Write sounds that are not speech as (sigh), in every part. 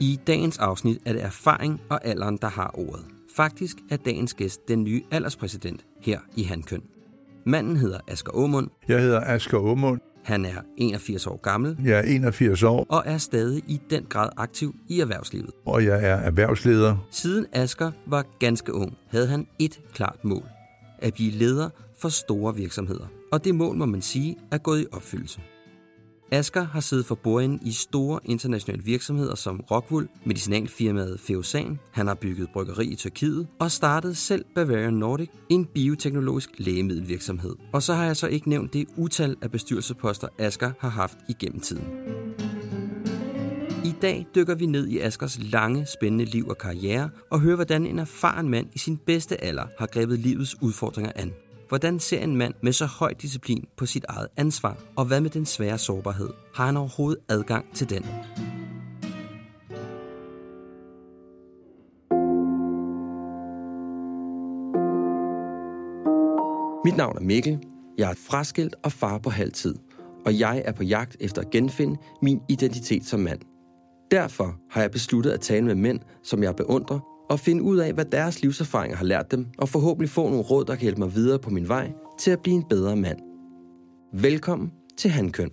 I dagens afsnit er det erfaring og alderen, der har ordet. Faktisk er dagens gæst den nye alderspræsident her i Handkøn. Manden hedder Asger Aumund. Jeg hedder Asger Aumund. Han er 81 år gammel Jeg er 81 år, og er stadig i den grad aktiv i erhvervslivet. og jeg er erhvervsleder. Siden Asger var ganske ung, havde han et klart mål. At blive leder for store virksomheder. Og det mål, må man sige, er gået i opfyldelse. Asger har siddet for bordenden i store internationale virksomheder som Rockwool, medicinalfirmaet Feosan, han har bygget bryggeri i Tyrkiet og startede selv Bavarian Nordic, en bioteknologisk lægemiddelvirksomhed. Og så har jeg så ikke nævnt det utal af bestyrelsesposter, Asger har haft igennem tiden. I dag dykker vi ned i Askers lange, spændende liv og karriere og hører, hvordan en erfaren mand i sin bedste alder har grebet livets udfordringer an. Hvordan ser en mand med så høj disciplin på sit eget ansvar, og hvad med den svære sårbarhed? Har han overhovedet adgang til den? Mit navn er Mikkel. Jeg er fraskilt og far på halvtid, og jeg er på jagt efter at genfinde min identitet som mand. Derfor har jeg besluttet at tale med mænd, som jeg beundrer, og finde ud af, hvad deres livserfaringer har lært dem, og forhåbentlig få nogle råd, der kan hjælpe mig videre på min vej til at blive en bedre mand. Velkommen til Handkøn.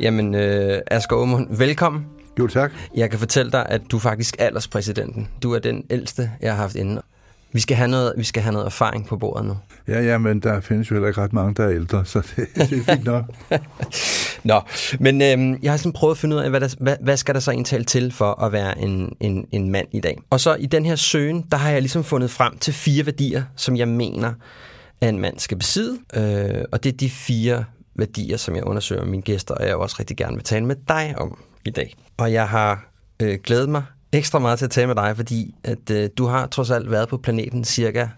Jamen, øh, Asger Aumund, velkommen. Jo tak. Jeg kan fortælle dig, at du er faktisk alderspræsidenten. Du er den ældste, jeg har haft inde. Vi skal have noget, vi skal have noget erfaring på bordet nu. Ja, ja, men der findes jo heller ikke ret mange, der er ældre, så det, (laughs) det er fint nok. Nå, men øhm, jeg har sådan prøvet at finde ud af, hvad, der, hvad, hvad skal der så indtale til for at være en, en, en mand i dag. Og så i den her søgen, der har jeg ligesom fundet frem til fire værdier, som jeg mener, at en mand skal besidde. Øh, og det er de fire værdier, som jeg undersøger mine gæster, og jeg også rigtig gerne vil tale med dig om i dag. Og jeg har øh, glædet mig ekstra meget til at tale med dig, fordi at øh, du har trods alt været på planeten cirka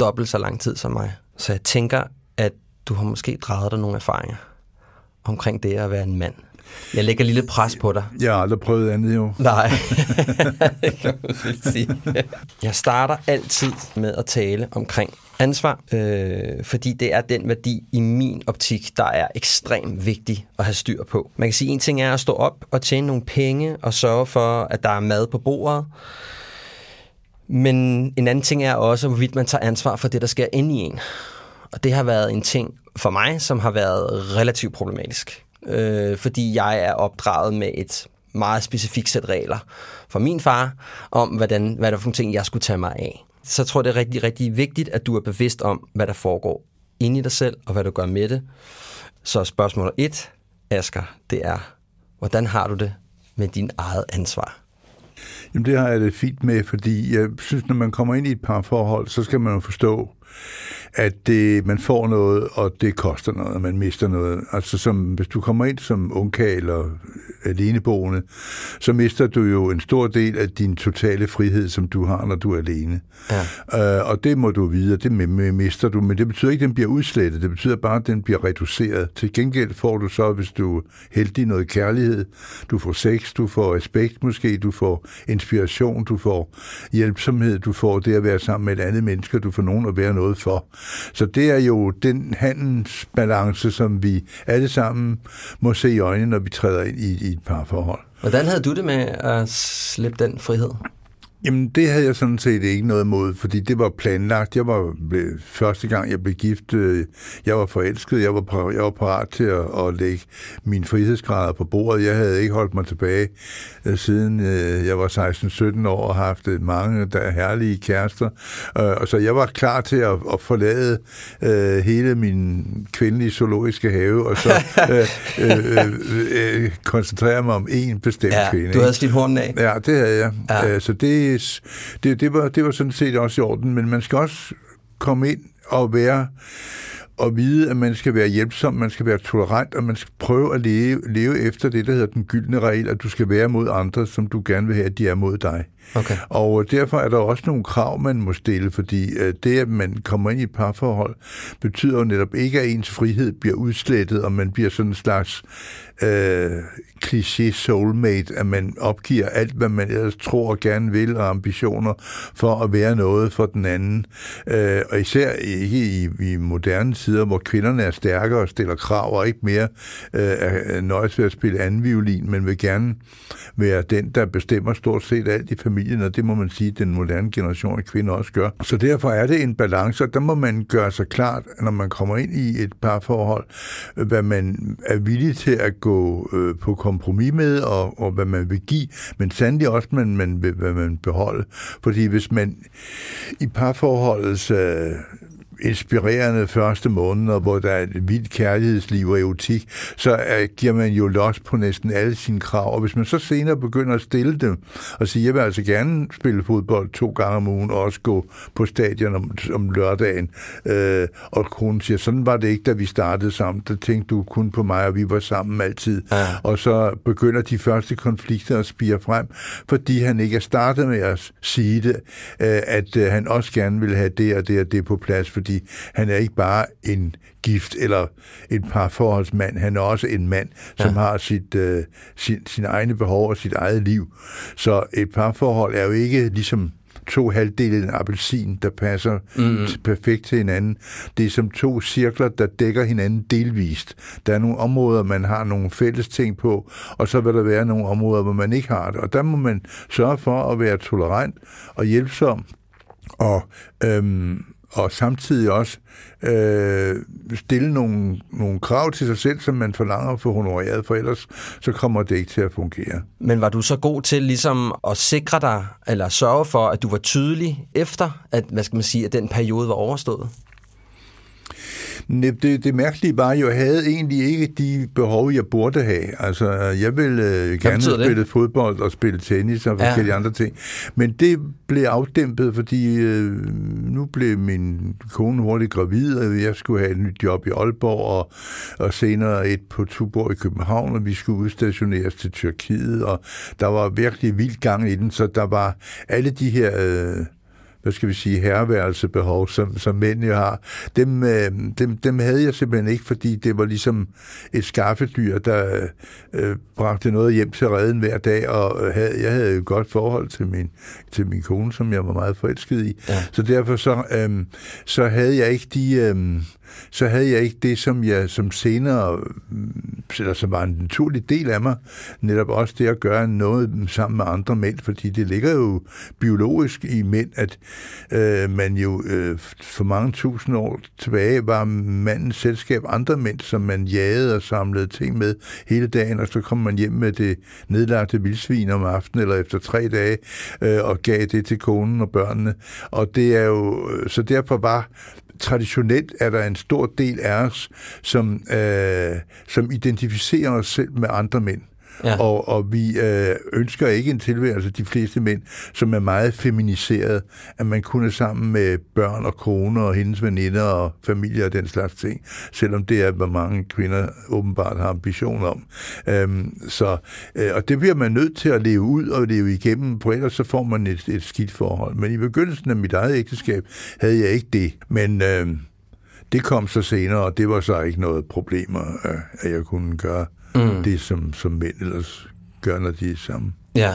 dobbelt så lang tid som mig. Så jeg tænker, at du har måske draget dig nogle erfaringer omkring det at være en mand. Jeg lægger lille pres på dig. Jeg har aldrig prøvet andet jo. Nej, (laughs) det kan man sige. Jeg starter altid med at tale omkring ansvar, øh, fordi det er den værdi i min optik, der er ekstremt vigtig at have styr på. Man kan sige, at en ting er at stå op og tjene nogle penge og sørge for, at der er mad på bordet. Men en anden ting er også, hvorvidt man tager ansvar for det, der sker inde i en. Og det har været en ting for mig, som har været relativt problematisk. Øh, fordi jeg er opdraget med et meget specifikt sæt regler fra min far, om hvordan, hvad der for nogle ting, jeg skulle tage mig af. Så jeg tror, det er rigtig, rigtig vigtigt, at du er bevidst om, hvad der foregår inde i dig selv, og hvad du gør med det. Så spørgsmål 1, Asger, det er, hvordan har du det med din eget ansvar? Jamen det har jeg det fint med, fordi jeg synes, når man kommer ind i et par forhold, så skal man jo forstå, at det, man får noget, og det koster noget, og man mister noget. Altså som, hvis du kommer ind som ungkag eller aleneboende, så mister du jo en stor del af din totale frihed, som du har, når du er alene. Ja. Øh, og det må du vide, og det mister du, men det betyder ikke, at den bliver udslettet. Det betyder bare, at den bliver reduceret. Til gengæld får du så, hvis du er heldig, noget kærlighed. Du får sex, du får respekt måske, du får inspiration, du får hjælpsomhed, du får det at være sammen med et andet menneske, du får nogen at være noget for. Så det er jo den handelsbalance, som vi alle sammen må se i øjnene, når vi træder ind i, i et parforhold. Hvordan havde du det med at slippe den frihed? Jamen, det havde jeg sådan set ikke noget imod, fordi det var planlagt. Jeg var første gang, jeg blev gift, øh, jeg var forelsket, jeg var, jeg var parat til at, at lægge mine frihedsgrader på bordet. Jeg havde ikke holdt mig tilbage, øh, siden øh, jeg var 16-17 år og haft mange der herlige kærester. Og så jeg var klar til at, at forlade hele min kvindelige zoologiske have, og så (laughs) øh, øh, øh, koncentrere mig om en bestemt ja, kvinde. du havde slidt hornen af. Ja, det havde jeg. Ja. Så det det, det, var, det var sådan set også i orden, men man skal også komme ind og være og vide, at man skal være hjælpsom, man skal være tolerant, og man skal prøve at leve, leve efter det, der hedder den gyldne regel, at du skal være mod andre, som du gerne vil have, at de er mod dig. Okay. Og derfor er der også nogle krav, man må stille, fordi øh, det, at man kommer ind i et parforhold, betyder jo netop ikke, at ens frihed bliver udslettet, og man bliver sådan en slags øh, kliché soulmate, at man opgiver alt, hvad man ellers tror og gerne vil, og ambitioner for at være noget for den anden. Øh, og især ikke i, i moderne tider, hvor kvinderne er stærkere og stiller krav, og ikke mere øh, er nøjes ved at spille anden violin, men vil gerne være den, der bestemmer stort set alt i familien, og det må man sige, at den moderne generation af kvinder også gør. Så derfor er det en balance, og der må man gøre sig klart, når man kommer ind i et parforhold, hvad man er villig til at gå øh, på kompromis med, og, og hvad man vil give, men sandelig også, man, man vil, hvad man beholde. Fordi hvis man i parforholdets øh, inspirerende første måneder, hvor der er et vildt kærlighedsliv og erotik, så uh, giver man jo los på næsten alle sine krav. Og hvis man så senere begynder at stille dem og sige, jeg vil altså gerne spille fodbold to gange om ugen og også gå på stadion om, om lørdagen, uh, og konen siger, sådan var det ikke, da vi startede sammen. Der tænkte du kun på mig, og vi var sammen altid. Ja. Og så begynder de første konflikter at spire frem, fordi han ikke er startet med at sige det, uh, at uh, han også gerne vil have det og det og det på plads, fordi fordi han er ikke bare en gift eller en parforholdsmand, han er også en mand, som ja. har sit, øh, sin, sin egne behov og sit eget liv. Så et parforhold er jo ikke ligesom to halvdele af en appelsin, der passer mm. perfekt til hinanden. Det er som to cirkler, der dækker hinanden delvist. Der er nogle områder, man har nogle fælles ting på, og så vil der være nogle områder, hvor man ikke har det. Og der må man sørge for at være tolerant og hjælpsom og øhm, og samtidig også øh, stille nogle, nogle krav til sig selv, som man forlanger for honoreret, for ellers så kommer det ikke til at fungere. Men var du så god til ligesom at sikre dig, eller sørge for, at du var tydelig efter, at, hvad skal man sige, at den periode var overstået? Det, det mærkelige var at jeg havde egentlig ikke de behov, jeg burde have. Altså, jeg ville øh, gerne spille det? fodbold og spille tennis og forskellige ja. andre ting. Men det blev afdæmpet, fordi øh, nu blev min kone hurtigt gravid, og jeg skulle have et nyt job i Aalborg, og, og senere et på Tuborg i København, og vi skulle udstationeres til Tyrkiet, og der var virkelig vild gang i den, så der var alle de her... Øh, hvad skal vi sige, herreværelsebehov, som, som mænd jo har, dem, øh, dem, dem havde jeg simpelthen ikke, fordi det var ligesom et skaffedyr, der øh, bragte noget hjem til redden hver dag, og havde, jeg havde jo et godt forhold til min, til min kone, som jeg var meget forelsket i. Ja. Så derfor så, øh, så havde jeg ikke de... Øh, så havde jeg ikke det, som jeg som senere, eller som var en naturlig del af mig, netop også det at gøre noget sammen med andre mænd, fordi det ligger jo biologisk i mænd, at øh, man jo øh, for mange tusind år tilbage var mandens selskab andre mænd, som man jagede og samlede ting med hele dagen, og så kom man hjem med det nedlagte vildsvin om aftenen eller efter tre dage, øh, og gav det til konen og børnene. Og det er jo, øh, så derfor var traditionelt er der en stor del af os, som, øh, som identificerer os selv med andre mænd. Ja. Og, og vi øh, ønsker ikke en tilværelse, de fleste mænd, som er meget feminiseret, at man kun er sammen med børn og koner og hendes veninder og familie og den slags ting, selvom det er, hvad mange kvinder åbenbart har ambition om. Øhm, så, øh, og det bliver man nødt til at leve ud og leve igennem, for ellers så får man et, et skidt forhold. Men i begyndelsen af mit eget ægteskab havde jeg ikke det. Men øh, det kom så senere, og det var så ikke noget problem, øh, at jeg kunne gøre mm. det, som, som mænd ellers gør, når de er sammen. Ja.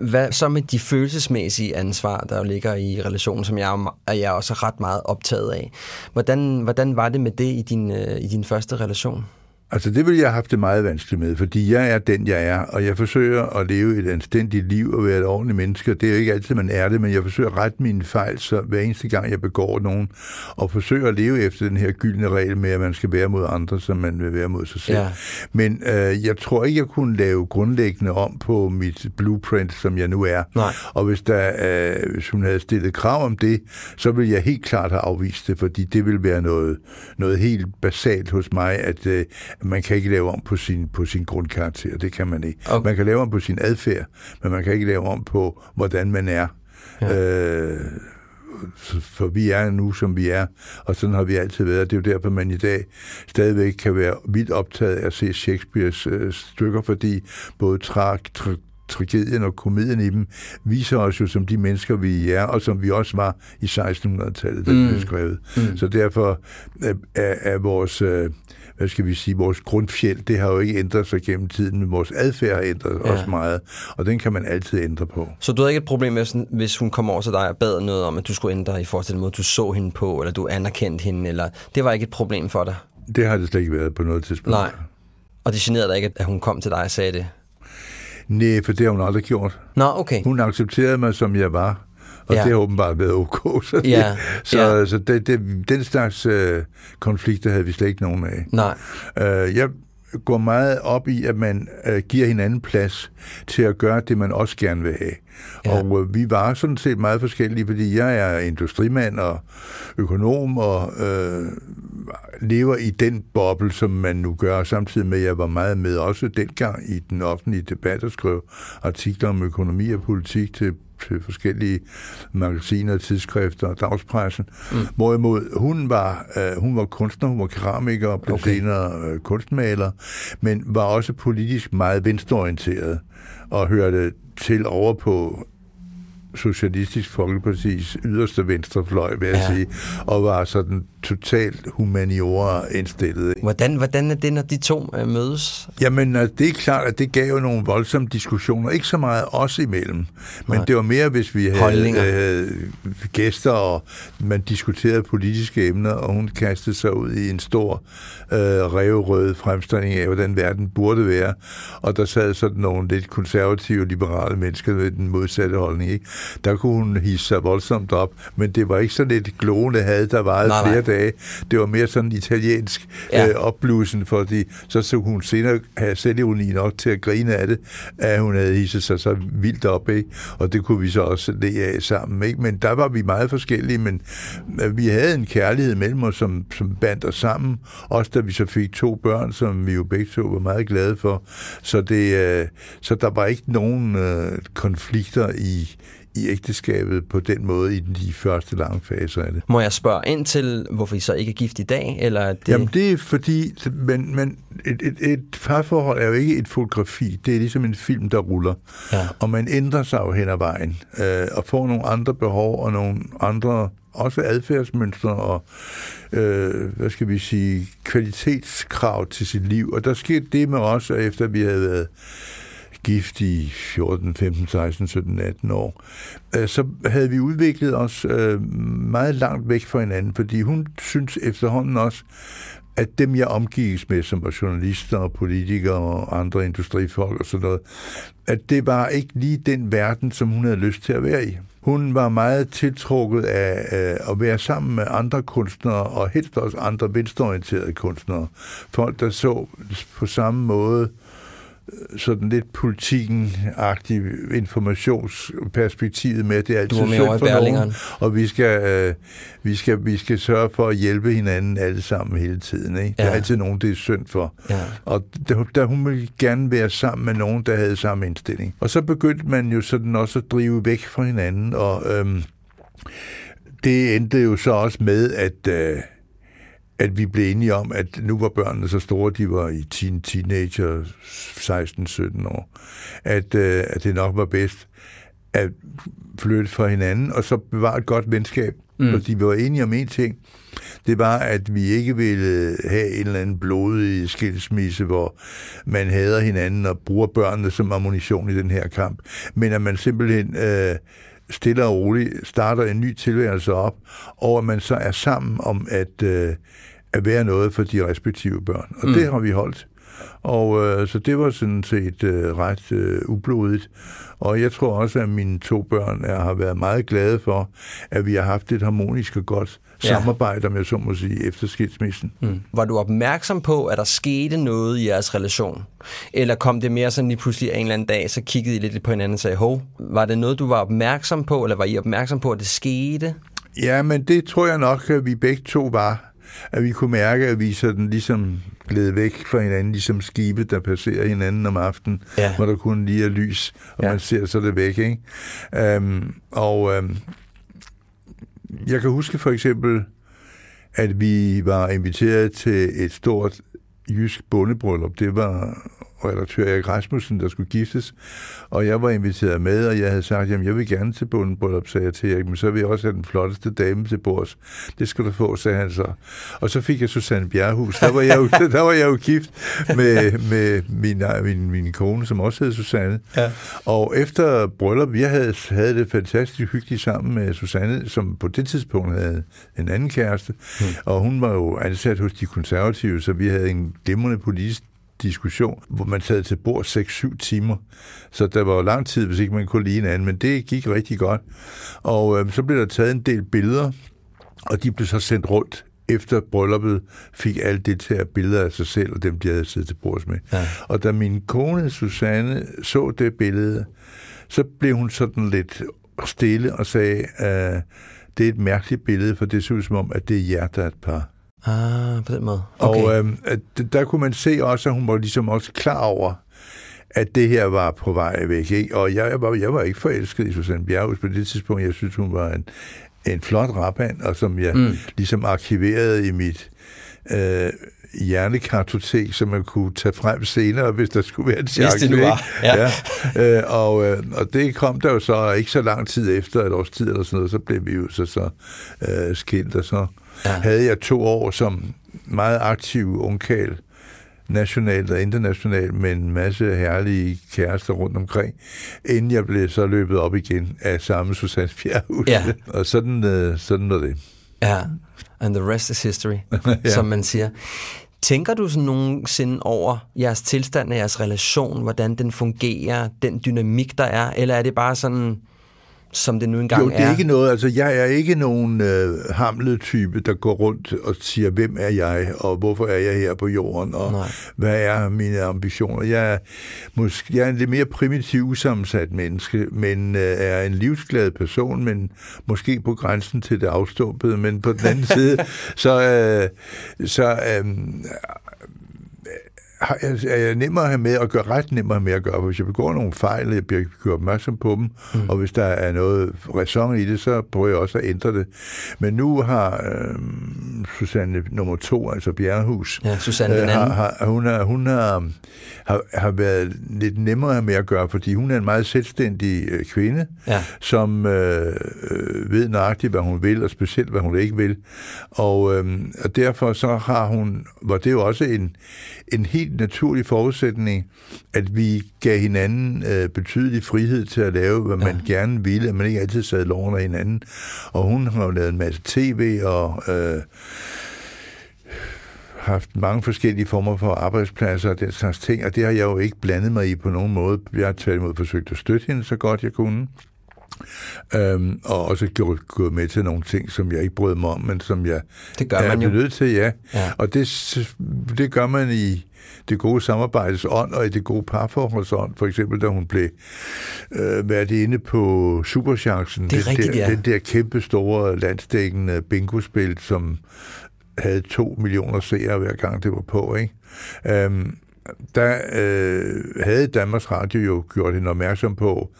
Hvad så med de følelsesmæssige ansvar, der ligger i relationen, som jeg er jeg også ret meget optaget af? Hvordan, hvordan var det med det i din, øh, i din første relation? Altså det vil jeg have haft det meget vanskeligt med, fordi jeg er den, jeg er, og jeg forsøger at leve et anstændigt liv og være et ordentligt menneske. Det er jo ikke altid, man er det, men jeg forsøger at rette mine fejl, så hver eneste gang, jeg begår nogen, og forsøger at leve efter den her gyldne regel med, at man skal være mod andre, som man vil være mod sig selv. Ja. Men øh, jeg tror ikke, jeg kunne lave grundlæggende om på mit blueprint, som jeg nu er. Nej. Og hvis, der, øh, hvis hun havde stillet krav om det, så ville jeg helt klart have afvist det, fordi det vil være noget, noget helt basalt hos mig, at øh, man kan ikke lave om på sin, på sin grundkarakter. Det kan man ikke. Okay. Man kan lave om på sin adfærd, men man kan ikke lave om på, hvordan man er. Ja. Øh, for vi er nu, som vi er, og sådan har vi altid været. Det er jo derfor, man i dag stadigvæk kan være vildt optaget af at se Shakespeares øh, stykker, fordi både tra, tra, tragedien og komedien i dem viser os jo som de mennesker, vi er, og som vi også var i 1600-tallet, da mm. det blev skrevet. Mm. Så derfor er, er, vores... Øh, hvad skal vi sige, vores grundfjeld, det har jo ikke ændret sig gennem tiden, men vores adfærd har ændret ja. også meget, og den kan man altid ændre på. Så du havde ikke et problem med, hvis hun kom over til dig og bad noget om, at du skulle ændre i forhold til den måde, du så hende på, eller du anerkendte hende, eller det var ikke et problem for dig? Det har det slet ikke været på noget tidspunkt. Nej. Og det generede dig ikke, at hun kom til dig og sagde det? Nej, for det har hun aldrig gjort. Nå, okay. Hun accepterede mig, som jeg var. Og ja. det har åbenbart været ok. (laughs) Så, det, ja. så, ja. så det, det, den slags øh, konflikter havde vi slet ikke nogen af. Nej. Øh, jeg går meget op i, at man øh, giver hinanden plads til at gøre det, man også gerne vil have. Ja. Og øh, vi var sådan set meget forskellige, fordi jeg er industrimand og økonom og øh, lever i den boble, som man nu gør, samtidig med, at jeg var meget med også dengang i den offentlige debat og skrev artikler om økonomi og politik til til forskellige magasiner, tidsskrifter og dagspressen. Mm. Hvorimod hun var, øh, hun var kunstner, hun var keramiker og blev okay. senere øh, kunstmaler, men var også politisk meget venstreorienteret og hørte til over på Socialistisk Folkepartis yderste venstrefløj, vil jeg ja. sige, og var sådan totalt humaniora indstillet. Hvordan, hvordan er det, når de to øh, mødes? Jamen, altså, det er klart, at det gav jo nogle voldsomme diskussioner. Ikke så meget os imellem, men Nej. det var mere, hvis vi havde, havde gæster, og man diskuterede politiske emner, og hun kastede sig ud i en stor øh, revrød fremstilling af, hvordan verden burde være. Og der sad sådan nogle lidt konservative, liberale mennesker med den modsatte holdning. Ikke? Der kunne hun hisse sig voldsomt op, men det var ikke sådan et glående had, der varede nej, flere nej. dage. Det var mere sådan italiensk ja. øh, opblusen, fordi så så hun senere have selvironi nok til at grine af det, at hun havde hisset sig så vildt op, ikke? og det kunne vi så også le af sammen. Ikke? Men der var vi meget forskellige, men øh, vi havde en kærlighed mellem os, som, som bandt os sammen, også da vi så fik to børn, som vi jo begge to var meget glade for. Så, det, øh, så der var ikke nogen øh, konflikter i, i ægteskabet på den måde i de første lange faser af det. Må jeg spørge ind til, hvorfor I så ikke er gift i dag? Eller det... Jamen det er fordi, men, men et, et, et farforhold er jo ikke et fotografi, det er ligesom en film, der ruller. Ja. Og man ændrer sig jo hen ad vejen, øh, og får nogle andre behov og nogle andre også adfærdsmønstre og, øh, hvad skal vi sige, kvalitetskrav til sit liv. Og der skete det med os, efter vi havde været gift i 14, 15, 16, 17, 18 år, øh, så havde vi udviklet os øh, meget langt væk fra hinanden, fordi hun synes efterhånden også, at dem, jeg omgives med, som var journalister og politikere og andre industrifolk og sådan noget, at det var ikke lige den verden, som hun havde lyst til at være i. Hun var meget tiltrukket af øh, at være sammen med andre kunstnere, og helst også andre venstreorienterede kunstnere. Folk, der så på samme måde sådan lidt politikken-agtig informationsperspektivet med. Det er altid synd for nogen, og vi skal, øh, vi, skal, vi skal sørge for at hjælpe hinanden alle sammen hele tiden. Ikke? Ja. Der er altid nogen, det er synd for. Ja. Og der, der, hun ville gerne være sammen med nogen, der havde samme indstilling. Og så begyndte man jo sådan også at drive væk fra hinanden, og øhm, det endte jo så også med, at... Øh, at vi blev enige om, at nu var børnene så store, de var i teen, teenager, 16-17 år, at, øh, at det nok var bedst at flytte fra hinanden, og så bevare et godt venskab. Mm. Fordi vi var enige om en ting, det var, at vi ikke ville have en eller anden blodig skilsmisse, hvor man hader hinanden og bruger børnene som ammunition i den her kamp, men at man simpelthen øh, stille og roligt starter en ny tilværelse op, og at man så er sammen om at, øh, at være noget for de respektive børn. Og mm. det har vi holdt. Og øh, så det var sådan set øh, ret øh, ublodigt. Og jeg tror også, at mine to børn er, har været meget glade for, at vi har haft et harmonisk og godt ja. samarbejde, om jeg så må sige, efter skilsmissen. Mm. Var du opmærksom på, at der skete noget i jeres relation? Eller kom det mere sådan lige pludselig en eller anden dag, så kiggede I lidt på hinanden og sagde, hov, var det noget, du var opmærksom på, eller var I opmærksom på, at det skete? Ja, men det tror jeg nok, at vi begge to var at vi kunne mærke, at vi sådan ligesom gled væk fra hinanden, ligesom skibe, der passerer hinanden om aftenen, ja. hvor der kun lige er lys, og ja. man ser så det væk. Ikke? Um, og um, jeg kan huske for eksempel, at vi var inviteret til et stort jysk bondebryllup. Det var redaktør Erik Rasmussen, der skulle giftes, og jeg var inviteret med, og jeg havde sagt, jamen jeg vil gerne til bundebryllup, sagde jeg til Erik, men så vil jeg også have den flotteste dame til bords. Det skal du få, sagde han så. Og så fik jeg Susanne Bjerghus. Der var jeg jo, (laughs) der var jeg jo gift med, med min, min, min kone, som også hed Susanne. Ja. Og efter bryllup, jeg havde, havde det fantastisk hyggeligt sammen med Susanne, som på det tidspunkt havde en anden kæreste, hmm. og hun var jo ansat hos de konservative, så vi havde en glimrende politisk diskussion, hvor man sad til bord 6-7 timer. Så der var jo lang tid, hvis ikke man kunne lide en anden, men det gik rigtig godt. Og øh, så blev der taget en del billeder, og de blev så sendt rundt efter brylluppet fik alle det til billeder af sig selv og dem, de havde siddet til bords med. Ja. Og da min kone Susanne så det billede, så blev hun sådan lidt stille og sagde, at øh, det er et mærkeligt billede, for det ser ud som om, at det er jer, der er et par. Ah, på den måde. Okay. Og at, der kunne man se også, at hun var ligesom også klar over, at det her var på vej væk. Ikke? Og jeg, jeg, var, jeg var ikke forelsket i Susanne Bjerghus på det tidspunkt. Jeg synes, hun var en, en flot rapand, og som jeg mm. ligesom arkiverede i mit øh, hjernekartotek, som man kunne tage frem senere, hvis der skulle være en chance. Hvis det nu var. Ja. ja. Øh, og, øh, og det kom der jo så ikke så lang tid efter, et års tid eller sådan noget, så blev vi jo så, så øh, skilt, og så ja. havde jeg to år som meget aktiv ungkald, nationalt og internationalt, med en masse herlige kærester rundt omkring, inden jeg blev så løbet op igen af samme Susanne Fjerhus. Ja. (laughs) Og sådan, øh, sådan var det. Ja, and the rest is history, (laughs) ja. som man siger. Tænker du sådan nogensinde over jeres tilstand af jeres relation, hvordan den fungerer, den dynamik, der er, eller er det bare sådan, som det nu engang er. Jo, det er, er. ikke noget, altså jeg er ikke nogen øh, hamlet type, der går rundt og siger, hvem er jeg, og hvorfor er jeg her på jorden, og Nej. hvad er mine ambitioner. Jeg er, måske, jeg er en lidt mere primitiv, usammensat menneske, men øh, er en livsglad person, men måske på grænsen til det afstumpede, men på den anden (laughs) side, så, øh, så øh, er jeg nemmere at have med at gøre, ret nemmere med at gøre. Hvis jeg begår nogle fejl, jeg bliver gjort opmærksom på dem, mm. og hvis der er noget ræson i det, så prøver jeg også at ændre det. Men nu har øh, Susanne nummer to, altså Bjerrehus, ja, Susanne øh, har, har, hun, har, hun har, har, har været lidt nemmere med at gøre, fordi hun er en meget selvstændig øh, kvinde, ja. som øh, øh, ved nøjagtigt, hvad hun vil, og specielt, hvad hun ikke vil. Og, øh, og derfor så har hun, hvor det jo også en, en helt naturlig forudsætning, at vi gav hinanden øh, betydelig frihed til at lave, hvad man ja. gerne ville, at man ikke altid sad loven af hinanden. Og hun har jo lavet en masse tv og... Øh, haft mange forskellige former for arbejdspladser og den slags ting, og det har jeg jo ikke blandet mig i på nogen måde. Jeg har tværtimod forsøgt at støtte hende så godt jeg kunne. Øhm, og også gået, gået med til nogle ting, som jeg ikke brød mig om, men som jeg det gør man er nødt til, ja. ja. Og det, det gør man i det gode samarbejdes ånd og i det gode parforholds ånd. For eksempel, da hun blev øh, været inde på Superchancen. Det er den, rigtigt, der, ja. den der kæmpe store landstækkende bingospil, som havde to millioner seere hver gang det var på, ikke? Øhm, der øh, havde Danmarks Radio jo gjort hende opmærksom på,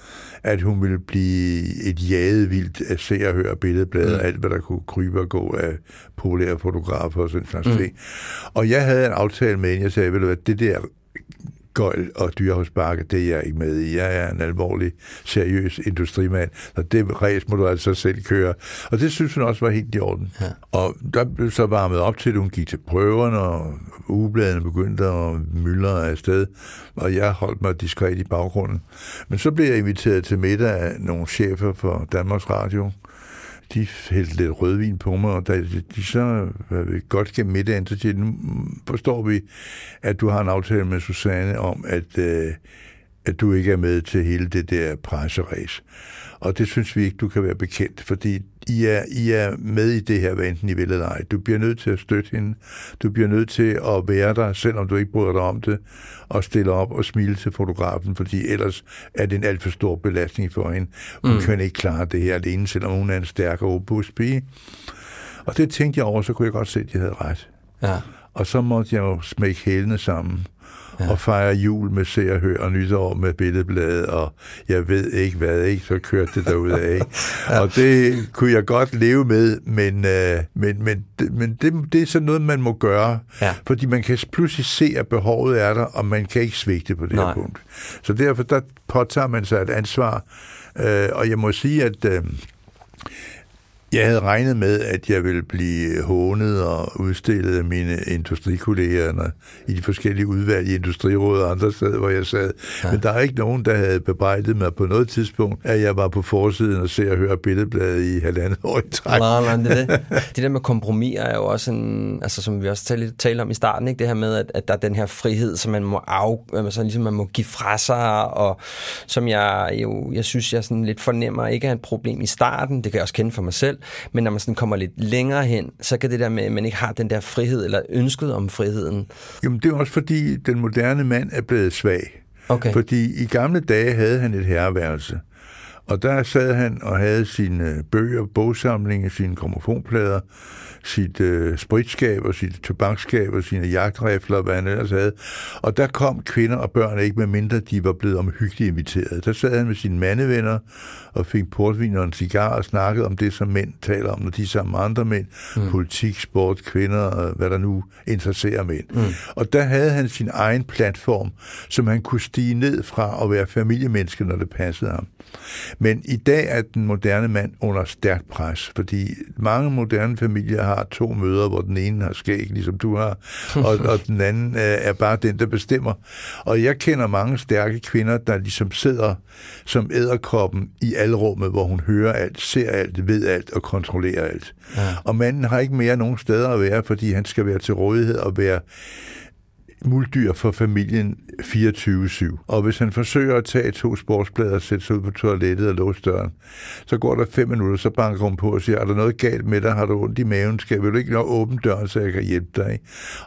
at hun ville blive et jaget vildt at se og høre billedbladet, mm. alt hvad der kunne krybe og gå af populære fotografer og sådan slags mm. ting. Og jeg havde en aftale med hende, jeg sagde, ved du hvad, det der gøjl og dyrehusbakke, det er jeg ikke med i. Jeg er en alvorlig, seriøs industrimand, og det race må du altså selv køre. Og det synes hun også var helt i orden. Ja. Og der blev så varmet op til, at hun gik til prøverne, og ugebladene begyndte at myldre afsted, og jeg holdt mig diskret i baggrunden. Men så blev jeg inviteret til middag af nogle chefer for Danmarks Radio, de hældte lidt rødvin på mig, og da de så var godt gennem middagen, så siger nu forstår vi, at du har en aftale med Susanne om, at, øh, at du ikke er med til hele det der presseræs. Og det synes vi ikke, du kan være bekendt, fordi i er, I er med i det her, hvad enten I vil eller ej. Du bliver nødt til at støtte hende. Du bliver nødt til at være der, selvom du ikke bryder dig om det, og stille op og smile til fotografen, fordi ellers er det en alt for stor belastning for hende. Hun mm. kan ikke klare det her alene, selvom hun er en stærk og robust pige. Og det tænkte jeg over, så kunne jeg godt se, at jeg havde ret. Ja. Og så måtte jeg jo smække hælene sammen ja. og fejre jul med se og hør og nytår med billedbladet, og jeg ved ikke hvad, ikke? så kørte det derud af. (laughs) ja. Og det kunne jeg godt leve med, men, øh, men, men, men det, det er sådan noget, man må gøre, ja. fordi man kan pludselig se, at behovet er der, og man kan ikke svigte på det Nej. her punkt. Så derfor der påtager man sig et ansvar, øh, og jeg må sige, at øh, jeg havde regnet med, at jeg ville blive hånet og udstillet af mine industrikolleger i de forskellige udvalg i Industrirådet og andre steder, hvor jeg sad. Ja. Men der er ikke nogen, der havde bebrejdet mig på noget tidspunkt, at jeg var på forsiden og ser og høre billedbladet i halvandet år i træk. Nej, nej, det, det. (laughs) det der med kompromiser er jo også en, altså som vi også talte, talte om i starten, ikke? det her med, at, at der er den her frihed, som man må af, altså ligesom man må give fra sig, og som jeg jo, jeg synes, jeg sådan lidt fornemmer ikke er et problem i starten, det kan jeg også kende for mig selv, men når man sådan kommer lidt længere hen, så kan det der med, at man ikke har den der frihed, eller ønsket om friheden. Jamen det er også fordi, den moderne mand er blevet svag. Okay. Fordi i gamle dage havde han et herreværelse. Og der sad han og havde sine bøger, bogsamlinger, sine gramofonplader, sit øh, spritskab og sit tobakskab og sine jagtrifler og hvad han ellers havde. Og der kom kvinder og børn ikke, med mindre de var blevet omhyggeligt inviteret. Der sad han med sine mandevenner og fik portvin og en cigar og snakkede om det, som mænd taler om, når de er sammen med andre mænd. Mm. Politik, sport, kvinder og hvad der nu interesserer mænd. Mm. Og der havde han sin egen platform, som han kunne stige ned fra at være familiemenneske, når det passede ham. Men i dag er den moderne mand under stærkt pres, fordi mange moderne familier har to møder, hvor den ene har skæg, ligesom du har, og, og den anden er bare den, der bestemmer. Og jeg kender mange stærke kvinder, der ligesom sidder som æderkoppen i alrummet, hvor hun hører alt, ser alt, ved alt og kontrollerer alt. Ja. Og manden har ikke mere nogen steder at være, fordi han skal være til rådighed og være muldyr for familien 24-7. Og hvis han forsøger at tage to sportsblader og sætte sig ud på toilettet og låse døren, så går der fem minutter, så banker hun på og siger, er der noget galt med dig? Har du ondt i maven? Skal vil du ikke nok åbne døren, så jeg kan hjælpe dig?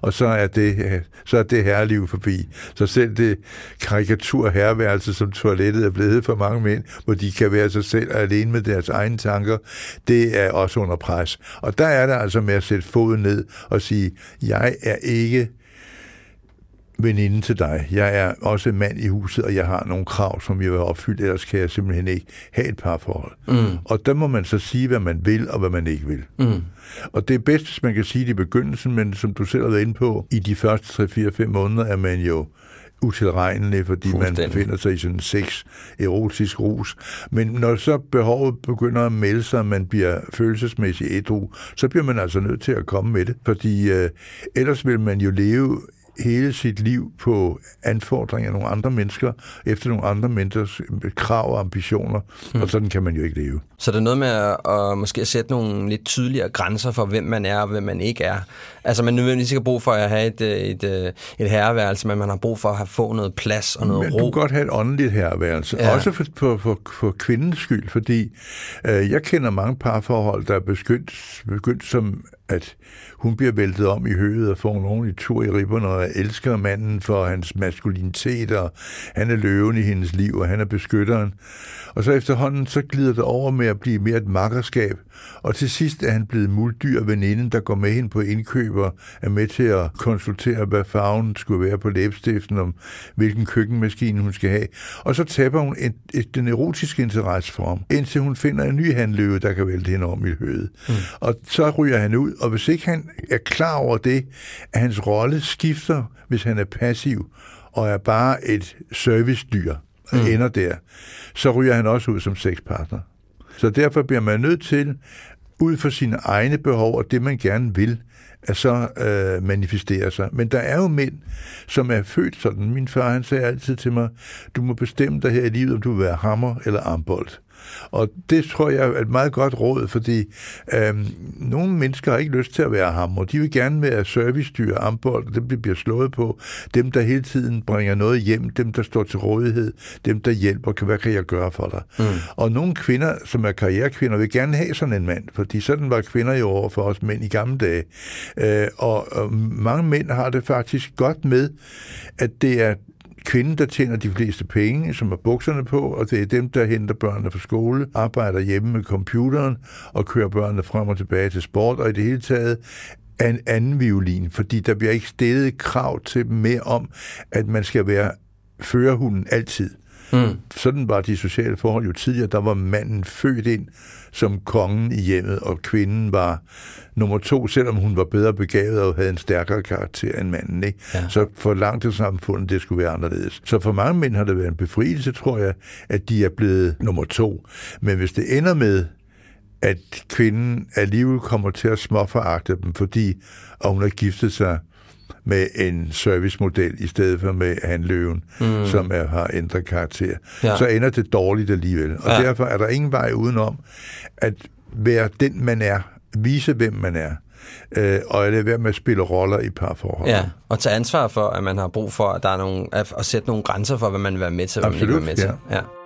Og så er det, øh, så er det herreliv forbi. Så selv det karikatur herværelse, som toilettet er blevet for mange mænd, hvor de kan være sig selv alene med deres egne tanker, det er også under pres. Og der er der altså med at sætte foden ned og sige, jeg er ikke veninde til dig. Jeg er også mand i huset, og jeg har nogle krav, som jeg vil opfylde, ellers kan jeg simpelthen ikke have et parforhold. Mm. Og der må man så sige, hvad man vil, og hvad man ikke vil. Mm. Og det er bedst, hvis man kan sige det i begyndelsen, men som du selv har været inde på, i de første 3-4-5 måneder er man jo utilregnelig, fordi man befinder sig i sådan en sex, erotisk rus. Men når så behovet begynder at melde sig, og man bliver følelsesmæssigt ædru, så bliver man altså nødt til at komme med det, fordi øh, ellers vil man jo leve hele sit liv på anfordringer af nogle andre mennesker, efter nogle andre menneskers krav og ambitioner, mm. og sådan kan man jo ikke leve. Så det er noget med at, at måske sætte nogle lidt tydeligere grænser for, hvem man er og hvem man ikke er. Altså man nødvendigvis ikke har brug for at have et, et, et, et herreværelse, men man har brug for at have få noget plads og noget men ro. du kan godt have et åndeligt herreværelse, ja. også for, for, for, for kvindens skyld, fordi øh, jeg kender mange parforhold, der er begyndt, begyndt som at hun bliver væltet om i høvet og får en ordentlig tur i ribberne og elsker manden for hans maskulinitet, og han er løven i hendes liv, og han er beskytteren. Og så efterhånden, så glider det over med at blive mere et makkerskab, og til sidst er han blevet muldyr veninden, der går med hende på indkøber, er med til at konsultere, hvad farven skulle være på læbstiften, om hvilken køkkenmaskine hun skal have. Og så taber hun et, et, den erotiske interesse for ham, indtil hun finder en ny handløve, der kan vælte hende om i høvet. Mm. Og så ryger han ud, og hvis ikke han er klar over det, at hans rolle skifter, hvis han er passiv, og er bare et servicedyr, og mm. ender der, så ryger han også ud som sexpartner. Så derfor bliver man nødt til, ud fra sine egne behov og det, man gerne vil, at så øh, manifestere sig. Men der er jo mænd, som er født sådan. Min far, han sagde altid til mig, du må bestemme dig her i livet, om du vil være hammer eller armbold. Og det tror jeg er et meget godt råd, fordi øhm, nogle mennesker har ikke lyst til at være ham, og de vil gerne være servicedyr, ambold, dem de bliver slået på, dem der hele tiden bringer noget hjem, dem der står til rådighed, dem der hjælper, hvad kan jeg gøre for dig? Mm. Og nogle kvinder, som er karrierekvinder, vil gerne have sådan en mand, fordi sådan var kvinder jo over for os mænd i gamle dage. Øh, og, og mange mænd har det faktisk godt med, at det er kvinden, der tjener de fleste penge, som har bukserne på, og det er dem, der henter børnene fra skole, arbejder hjemme med computeren og kører børnene frem og tilbage til sport, og i det hele taget er en anden violin, fordi der bliver ikke stillet krav til dem mere om, at man skal være førerhunden altid. Mm. Sådan var de sociale forhold jo tidligere. Der var manden født ind som kongen i hjemmet, og kvinden var nummer to, selvom hun var bedre begavet og havde en stærkere karakter end manden. Ikke? Ja. Så for langt til samfundet, det skulle være anderledes. Så for mange mænd har det været en befrielse, tror jeg, at de er blevet nummer to. Men hvis det ender med, at kvinden alligevel kommer til at småforagte dem, fordi og hun har giftet sig med en servicemodel i stedet for med handløven, mm. som er, har ændret karakter, ja. så ender det dårligt alligevel. Og ja. derfor er der ingen vej udenom at være den, man er, vise, hvem man er, øh, og lade være med at spille roller i parforhold. Ja, og tage ansvar for, at man har brug for, at der er nogle, at, at sætte nogle grænser for, hvad man vil være med til, og hvad Absolut, man ikke vil være med ja. til. Ja.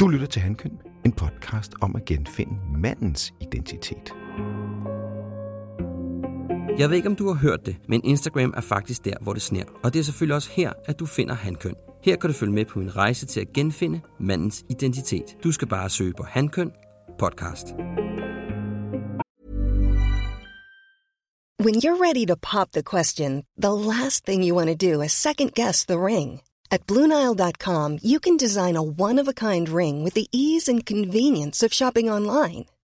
Du lytter til Handkøn, en podcast om at genfinde mandens identitet. Jeg ved ikke, om du har hørt det, men Instagram er faktisk der, hvor det sner. Og det er selvfølgelig også her, at du finder hankøn. Her kan du følge med på min rejse til at genfinde mandens identitet. Du skal bare søge på hankøn podcast. When you're ready to pop the question, the last thing you want to do is second guess the ring. At Bluenile.com, you can design a one of a kind ring with the ease and convenience of shopping online.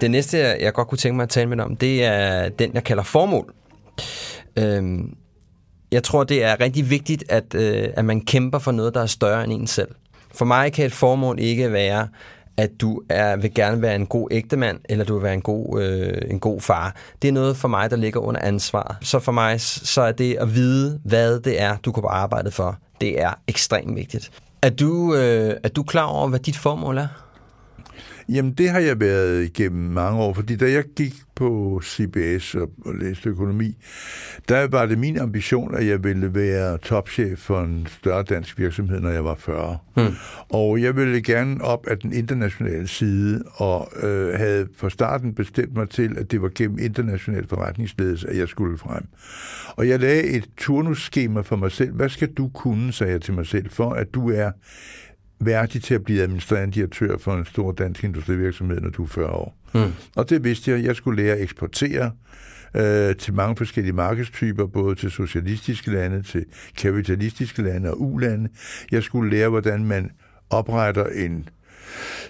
Det næste, jeg godt kunne tænke mig at tale med dig om, det er den, jeg kalder formål. Øhm, jeg tror, det er rigtig vigtigt, at, øh, at man kæmper for noget, der er større end en selv. For mig kan et formål ikke være, at du er, vil gerne være en god ægtemand, eller du vil være en god, øh, en god far. Det er noget for mig, der ligger under ansvar. Så for mig, så er det at vide, hvad det er, du kunne arbejde for, det er ekstremt vigtigt. Er du, øh, er du klar over, hvad dit formål er? Jamen, det har jeg været igennem mange år, fordi da jeg gik på CBS og, og læste økonomi, der var det min ambition, at jeg ville være topchef for en større dansk virksomhed, når jeg var 40. Hmm. Og jeg ville gerne op af den internationale side, og øh, havde fra starten bestemt mig til, at det var gennem international forretningsledelse, at jeg skulle frem. Og jeg lagde et turnusskema for mig selv. Hvad skal du kunne, sagde jeg til mig selv, for at du er værdig til at blive administrerende direktør for en stor dansk industrivirksomhed, når du er 40 år. Mm. Og det vidste jeg, jeg skulle lære at eksportere øh, til mange forskellige markedstyper, både til socialistiske lande, til kapitalistiske lande og ulande. Jeg skulle lære, hvordan man opretter en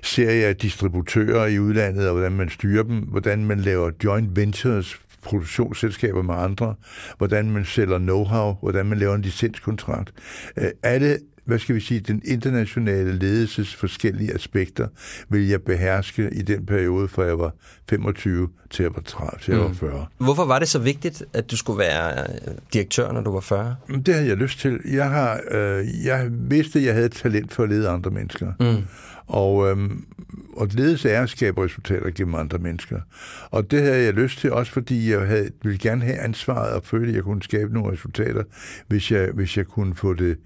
serie af distributører i udlandet, og hvordan man styrer dem, hvordan man laver joint ventures, produktionsselskaber med andre, hvordan man sælger know-how, hvordan man laver en licenskontrakt. Øh, alle hvad skal vi sige, den internationale ledelses forskellige aspekter vil jeg beherske i den periode, fra jeg var 25 til jeg var 30, til jeg var 40. Mm. Hvorfor var det så vigtigt, at du skulle være direktør, når du var 40? Det havde jeg lyst til. Jeg, har, øh, jeg vidste, at jeg havde talent for at lede andre mennesker. Mm. Og, øhm, og ledelse er at skabe resultater gennem andre mennesker. Og det havde jeg lyst til, også fordi jeg havde, ville gerne have ansvaret og føle, at jeg kunne skabe nogle resultater, hvis jeg, hvis jeg kunne få det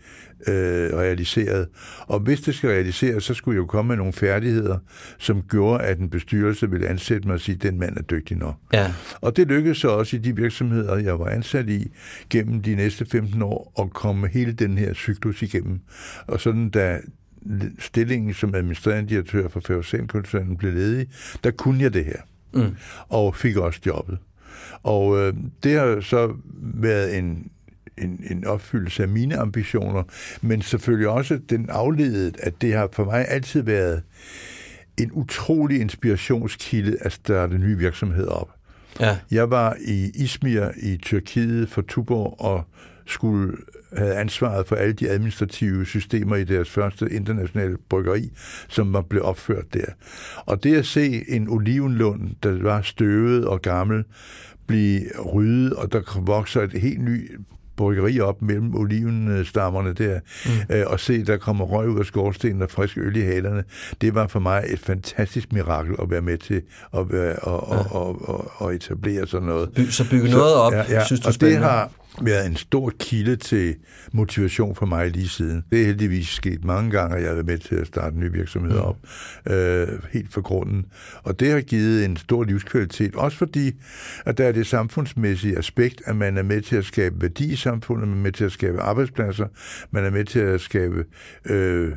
øh, realiseret. Og hvis det skal realiseres, så skulle jeg jo komme med nogle færdigheder, som gjorde, at en bestyrelse ville ansætte mig og sige, den mand er dygtig nok. Ja. Og det lykkedes så også i de virksomheder, jeg var ansat i, gennem de næste 15 år, at komme hele den her cyklus igennem. Og sådan, da stillingen som administrerende direktør for Færgesenkoncernen blev ledig, der kunne jeg det her. Mm. Og fik også jobbet. Og øh, det har så været en, en, en opfyldelse af mine ambitioner, men selvfølgelig også den afledet, at det har for mig altid været en utrolig inspirationskilde at starte nye virksomheder op. Ja. Jeg var i Izmir i Tyrkiet for Tuborg og skulle have ansvaret for alle de administrative systemer i deres første internationale bryggeri, som var blevet opført der. Og det at se en olivenlund, der var støvet og gammel, blive ryddet, og der vokser et helt ny bryggeri op mellem olivenstammerne der, mm. øh, og se, der kommer røg ud af skorstenen og frisk øl i halerne. Det var for mig et fantastisk mirakel at være med til at, være, og, ja. og, og, og, og etablere sådan noget. By, så bygge noget op, ja, ja, synes du og det har været en stor kilde til motivation for mig lige siden. Det er heldigvis sket mange gange, at jeg har været med til at starte nye virksomheder op, øh, helt for grunden. Og det har givet en stor livskvalitet, også fordi, at der er det samfundsmæssige aspekt, at man er med til at skabe værdi i samfundet, man er med til at skabe arbejdspladser, man er med til at skabe... Øh,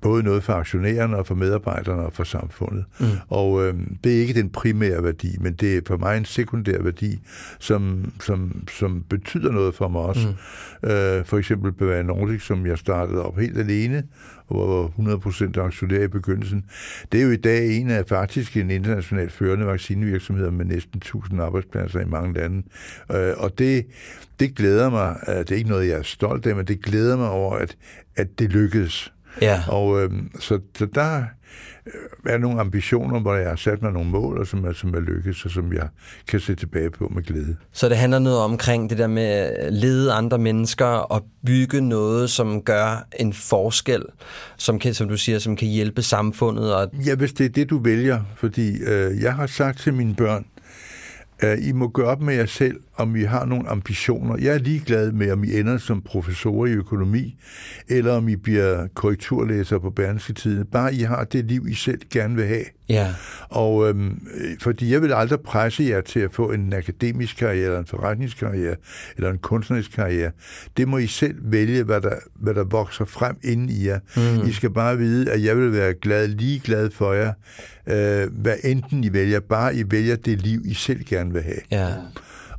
både noget for aktionærerne og for medarbejderne og for samfundet. Mm. Og øh, det er ikke den primære værdi, men det er for mig en sekundær værdi, som, som, som betyder noget for mig også. Mm. Øh, for eksempel Bavarian Nordic, som jeg startede op helt alene, og var 100% aktionær i begyndelsen. Det er jo i dag en af faktisk en internationalt førende vaccinevirksomheder med næsten 1000 arbejdspladser i mange lande. Øh, og det, det glæder mig, det er ikke noget, jeg er stolt af, men det glæder mig over, at, at det lykkedes. Ja. Og øh, så, så der er nogle ambitioner, hvor jeg har sat mig nogle mål, og som er, som er lykkedes, og som jeg kan se tilbage på med glæde. Så det handler noget omkring det der med at lede andre mennesker og bygge noget, som gør en forskel, som kan, som du siger, som kan hjælpe samfundet. Og... Ja, hvis det er det, du vælger. Fordi øh, jeg har sagt til mine børn, at I må gøre op med jer selv, om I har nogle ambitioner. Jeg er ligeglad med, om I ender som professor i økonomi, eller om I bliver korrekturlæser på Berlingske Tiden. Bare I har det liv, I selv gerne vil have. Ja. Og øhm, fordi jeg vil aldrig presse jer til at få en akademisk karriere, eller en forretningskarriere, eller en kunstnerisk karriere. Det må I selv vælge, hvad der, hvad der vokser frem inden i jer. Mm. I skal bare vide, at jeg vil være glad, lige glad for jer, øh, hvad enten I vælger. Bare I vælger det liv, I selv gerne vil have. Ja.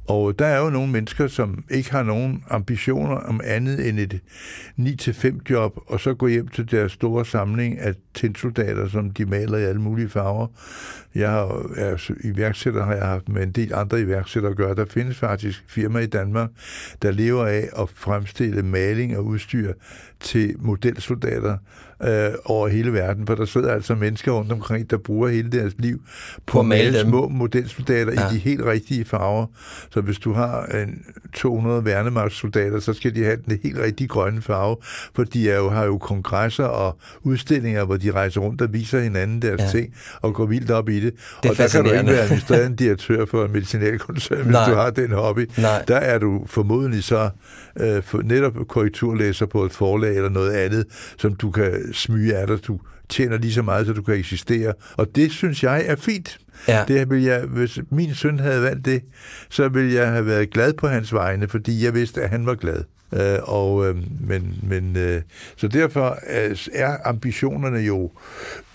Og der er jo nogle mennesker, som ikke har nogen ambitioner om andet end et 9-5 job, og så gå hjem til deres store samling af tændsoldater, som de maler i alle mulige farver. Jeg har, er iværksætter har jeg haft med en del andre iværksættere at gøre. Der findes faktisk firmaer i Danmark, der lever af at fremstille maling og udstyr til modelsoldater øh, over hele verden, for der sidder altså mennesker rundt omkring, der bruger hele deres liv på, på at male små modelsoldater ja. i de helt rigtige farver. Så hvis du har en 200 værnemagtssoldater, så skal de have den helt rigtige grønne farve, for de er jo, har jo kongresser og udstillinger, hvor de rejser rundt og viser hinanden deres ja. ting og går vildt op i det. det og der kan du ikke være administrerende (laughs) direktør for en medicinalkoncern, hvis du har den hobby. Nej. Der er du formodentlig så øh, for netop korrekturlæser på et forlag eller noget andet, som du kan smyge af dig. Du tjener lige så meget, så du kan eksistere. Og det synes jeg er fint. Ja. Det vil jeg, hvis min søn havde valgt det, så ville jeg have været glad på hans vegne, fordi jeg vidste, at han var glad. Øh, og, øh, men, men, øh, så derfor er ambitionerne jo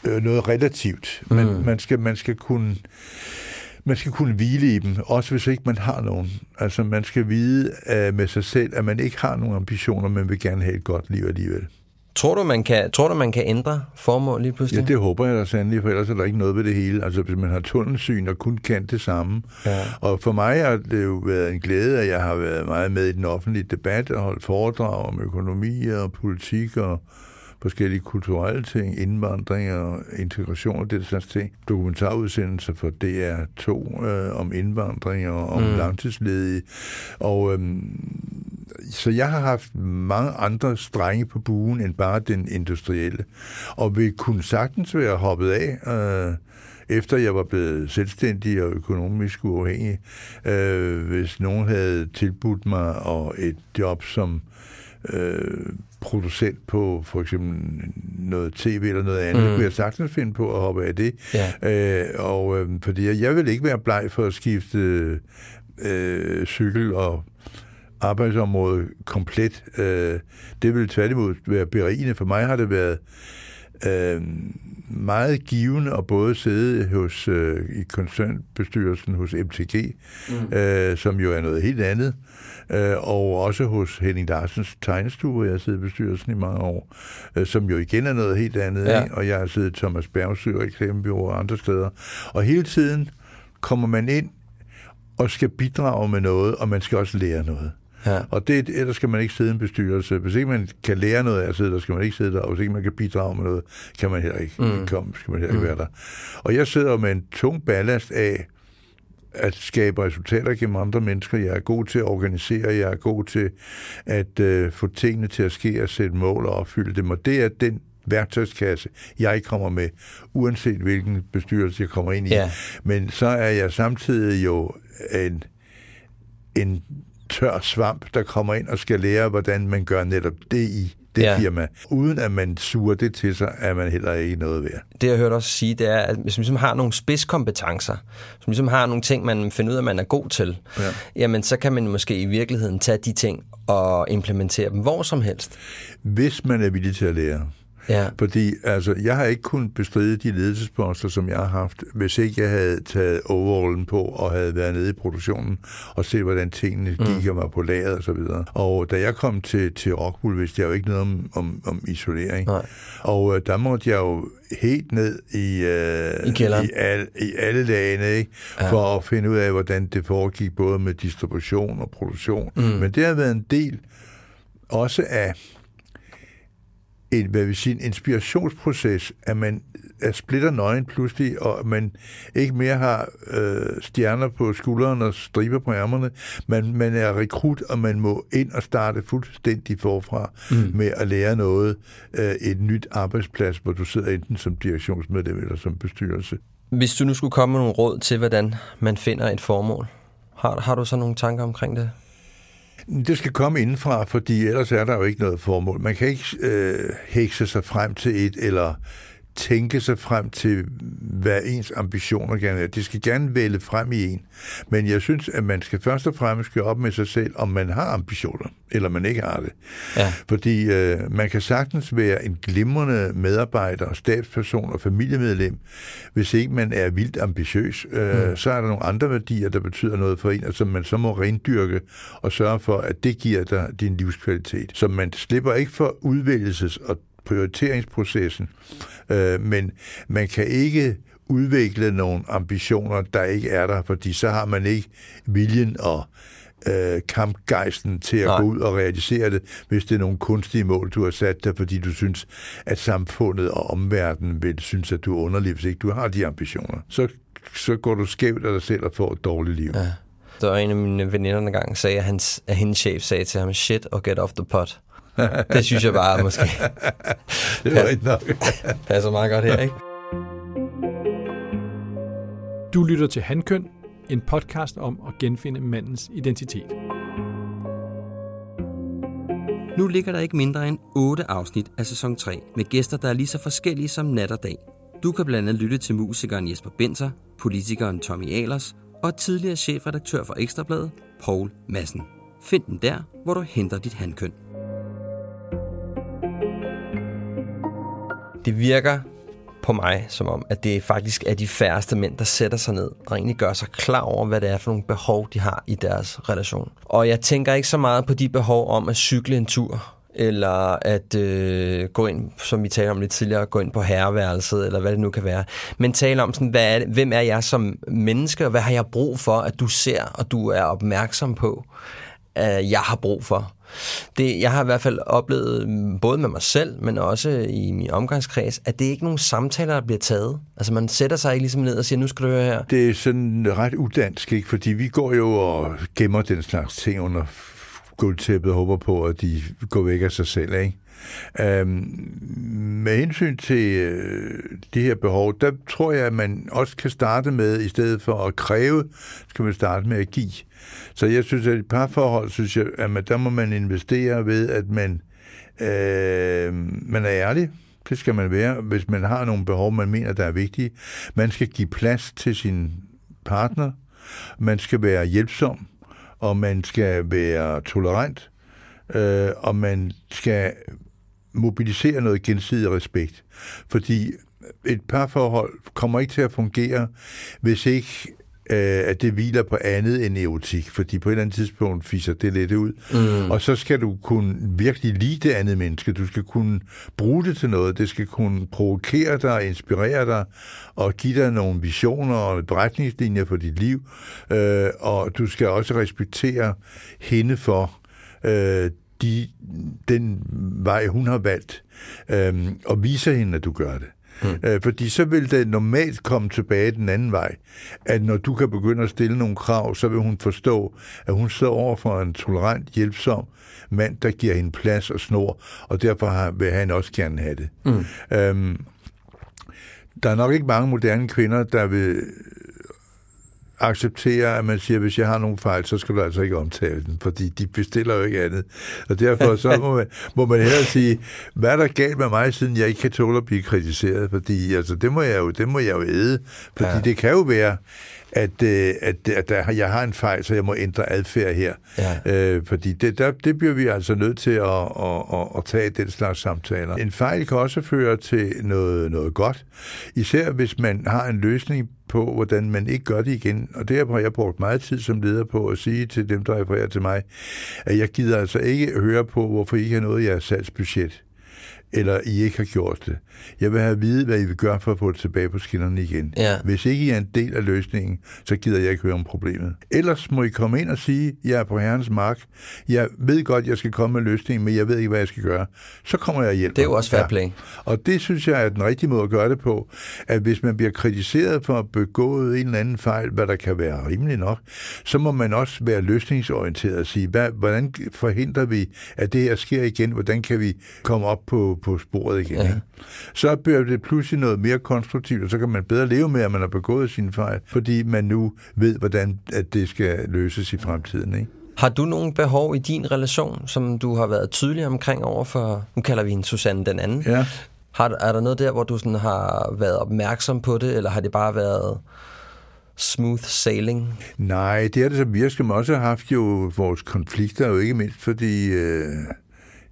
øh, noget relativt. Men mm. man, skal, man skal kunne man skal kunne hvile i dem, også hvis ikke man har nogen. Altså man skal vide uh, med sig selv, at man ikke har nogen ambitioner, men vil gerne have et godt liv alligevel. Tror du, man kan, tror du, man kan ændre formål lige pludselig? Ja, det håber jeg da sandelig, for ellers er der ikke noget ved det hele. Altså, hvis man har tunnelsyn og kun kan det samme. Ja. Og for mig har det jo været en glæde, at jeg har været meget med i den offentlige debat og holdt foredrag om økonomi og politik og forskellige kulturelle ting, indvandring og integration og det slags ting. Dokumentarudsendelser for DR2 øh, om indvandring og om mm. langtidsledige. Og øhm, så jeg har haft mange andre strenge på buen end bare den industrielle, og vil kunne sagtens være hoppet af, øh, efter jeg var blevet selvstændig og økonomisk uafhængig, øh, hvis nogen havde tilbudt mig og et job som øh, producent på for eksempel noget tv eller noget andet, mm. kunne jeg sagtens finde på at hoppe af det. Ja. Øh, og øh, fordi jeg, vil ikke være bleg for at skifte øh, cykel og arbejdsområde komplet. Øh, det vil tværtimod være berigende. For mig har det været øh, meget givende at både sidde hos øh, i koncernbestyrelsen hos MTG, mm. øh, som jo er noget helt andet, øh, og også hos Henning Larsens tegnestue, hvor jeg har siddet i bestyrelsen i mange år, øh, som jo igen er noget helt andet, ja. ikke? og jeg har siddet i Thomas Bergsø og Eksamensbyrå og andre steder. Og hele tiden kommer man ind og skal bidrage med noget, og man skal også lære noget. Ja. Og det, ellers skal man ikke sidde i en bestyrelse. Hvis ikke man kan lære noget af at sidde der, skal man ikke sidde der. Og hvis ikke man kan bidrage med noget, kan man heller ikke mm. komme, skal man heller ikke mm. være der. Og jeg sidder med en tung ballast af at skabe resultater gennem andre mennesker. Jeg er god til at organisere, jeg er god til at øh, få tingene til at ske og sætte mål og opfylde dem. Og det er den værktøjskasse, jeg kommer med, uanset hvilken bestyrelse jeg kommer ind i. Ja. Men så er jeg samtidig jo en, en tør svamp, der kommer ind og skal lære, hvordan man gør netop det i det ja. firma. Uden at man suger det til sig, er man heller ikke noget værd. Det jeg hørt også sige, det er, at hvis man ligesom har nogle spidskompetencer, som ligesom har nogle ting, man finder ud af, man er god til, ja. jamen så kan man måske i virkeligheden tage de ting og implementere dem hvor som helst. Hvis man er villig til at lære. Ja. Fordi altså, jeg har ikke kunnet bestride de ledelsesposter, som jeg har haft, hvis ikke jeg havde taget overallen på og havde været nede i produktionen og set, hvordan tingene mm. gik mig på lageret og så videre. Og da jeg kom til, til Rockwool, vidste jeg jo ikke noget om, om, om isolering. Nej. Og øh, der måtte jeg jo helt ned i, øh, I, i, al, i alle lagene, ikke? Ja. for at finde ud af, hvordan det foregik, både med distribution og produktion. Mm. Men det har været en del også af en, hvad vil sige, en inspirationsproces, at man er splitter nøgen pludselig, og man ikke mere har øh, stjerner på skuldrene og striber på ærmerne. Man, man er rekrut, og man må ind og starte fuldstændig forfra mm. med at lære noget. Øh, et nyt arbejdsplads, hvor du sidder enten som direktionsmedlem eller som bestyrelse. Hvis du nu skulle komme med nogle råd til, hvordan man finder et formål, har, har du så nogle tanker omkring det? Det skal komme indenfra, fordi ellers er der jo ikke noget formål. Man kan ikke øh, hekse sig frem til et, eller tænke sig frem til, hvad ens ambitioner gerne er. Det skal gerne vælge frem i en. Men jeg synes, at man skal først og fremmest gøre op med sig selv, om man har ambitioner, eller man ikke har det. Ja. Fordi øh, man kan sagtens være en glimrende medarbejder, stabsperson og familiemedlem, hvis ikke man er vildt ambitiøs. Øh, mm. Så er der nogle andre værdier, der betyder noget for en, og som man så må rendyrke og sørge for, at det giver dig din livskvalitet. Så man slipper ikke for udvælgelses- og prioriteringsprocessen, øh, men man kan ikke udvikle nogle ambitioner, der ikke er der, fordi så har man ikke viljen og øh, kampgejsten til at Nej. gå ud og realisere det, hvis det er nogle kunstige mål, du har sat dig, fordi du synes, at samfundet og omverdenen vil synes, at du er underlig, hvis ikke du har de ambitioner. Så, så går du skævt af dig selv og får et dårligt liv. Ja. Der var en af mine veninder, der gang sagde, at, hans, at hendes chef sagde til ham, shit og get off the pot. Det synes jeg bare måske. det var ikke nok. (laughs) passer meget godt her, ikke? Du lytter til Handkøn, en podcast om at genfinde mandens identitet. Nu ligger der ikke mindre end 8 afsnit af sæson 3 med gæster, der er lige så forskellige som nat og dag. Du kan blandt andet lytte til musikeren Jesper Benser, politikeren Tommy Ahlers og tidligere chefredaktør for Ekstrabladet, Paul Madsen. Find den der, hvor du henter dit handkøn. Det virker på mig som om, at det faktisk er de færreste mænd, der sætter sig ned og egentlig gør sig klar over, hvad det er for nogle behov, de har i deres relation. Og jeg tænker ikke så meget på de behov om at cykle en tur, eller at øh, gå ind, som vi talte om lidt tidligere, gå ind på herreværelset, eller hvad det nu kan være. Men tale om, sådan, hvad er det, hvem er jeg som menneske, og hvad har jeg brug for, at du ser, og du er opmærksom på, at jeg har brug for. Det, jeg har i hvert fald oplevet, mm, både med mig selv, men også i min omgangskreds, at det er ikke nogen samtaler, der bliver taget. Altså man sætter sig ikke ligesom ned og siger, nu skal du høre her. Det er sådan ret udansk, ikke? fordi vi går jo og gemmer den slags ting under guldtæppet og håber på, at de går væk af sig selv. Ikke? Øhm, med hensyn til øh, de her behov, der tror jeg, at man også kan starte med, i stedet for at kræve, skal man starte med at give. Så jeg synes, at i parforhold, synes jeg, at man, der må man investere ved, at man, øh, man er ærlig. Det skal man være, hvis man har nogle behov, man mener, der er vigtige. Man skal give plads til sin partner. Man skal være hjælpsom, og man skal være tolerant, øh, og man skal mobilisere noget gensidig respekt. Fordi et parforhold kommer ikke til at fungere, hvis ikke øh, at det hviler på andet end erotik, fordi på et eller andet tidspunkt fiser det lidt ud. Mm. Og så skal du kunne virkelig lide det andet menneske. Du skal kunne bruge det til noget. Det skal kunne provokere dig, inspirere dig, og give dig nogle visioner og beretningslinjer for dit liv. Øh, og du skal også respektere hende for øh, de, den vej, hun har valgt, øh, og vise hende, at du gør det. Mm. Øh, fordi så vil det normalt komme tilbage den anden vej, at når du kan begynde at stille nogle krav, så vil hun forstå, at hun står over for en tolerant, hjælpsom mand, der giver hende plads og snor, og derfor vil han også gerne have det. Mm. Øhm, der er nok ikke mange moderne kvinder, der vil acceptere, at man siger, at hvis jeg har nogle fejl, så skal du altså ikke omtale den, fordi de bestiller jo ikke andet. Og derfor så må man, må man hellere sige, hvad er der galt med mig, siden jeg ikke kan tåle at blive kritiseret, fordi altså, det må jeg jo, det må jeg jo æde, fordi ja. det kan jo være, at, øh, at, at der, jeg har en fejl, så jeg må ændre adfærd her. Ja. Øh, fordi det, der, det bliver vi altså nødt til at, at, at, at tage den slags samtaler. En fejl kan også føre til noget, noget godt, især hvis man har en løsning på, hvordan man ikke gør det igen. Og det har jeg brugt meget tid som leder på at sige til dem, der refererer til mig, at jeg gider altså ikke høre på, hvorfor I ikke har noget i jeres salgsbudget eller I ikke har gjort det. Jeg vil have at vide, hvad I vil gøre for at få det tilbage på skinnerne igen. Ja. Hvis ikke I er en del af løsningen, så gider jeg ikke høre om problemet. Ellers må I komme ind og sige, jeg er på herrens mark. Jeg ved godt, jeg skal komme med løsningen, men jeg ved ikke, hvad jeg skal gøre. Så kommer jeg og hjælper. Det er jo også fair play. Ja. Og det synes jeg er den rigtige måde at gøre det på, at hvis man bliver kritiseret for at begå en eller anden fejl, hvad der kan være rimelig nok, så må man også være løsningsorienteret og sige, hvad, hvordan forhindrer vi, at det her sker igen? Hvordan kan vi komme op på, på sporet igen. Ja. Så bliver det pludselig noget mere konstruktivt, og så kan man bedre leve med, at man har begået sine fejl, fordi man nu ved, hvordan at det skal løses i fremtiden. Ikke? Har du nogle behov i din relation, som du har været tydelig omkring over for, nu kalder vi hende Susanne den anden. Ja. Har, er der noget der, hvor du sådan har været opmærksom på det, eller har det bare været smooth sailing? Nej, det er det så virkelig. Man også har haft jo vores konflikter, jo ikke mindst fordi... Øh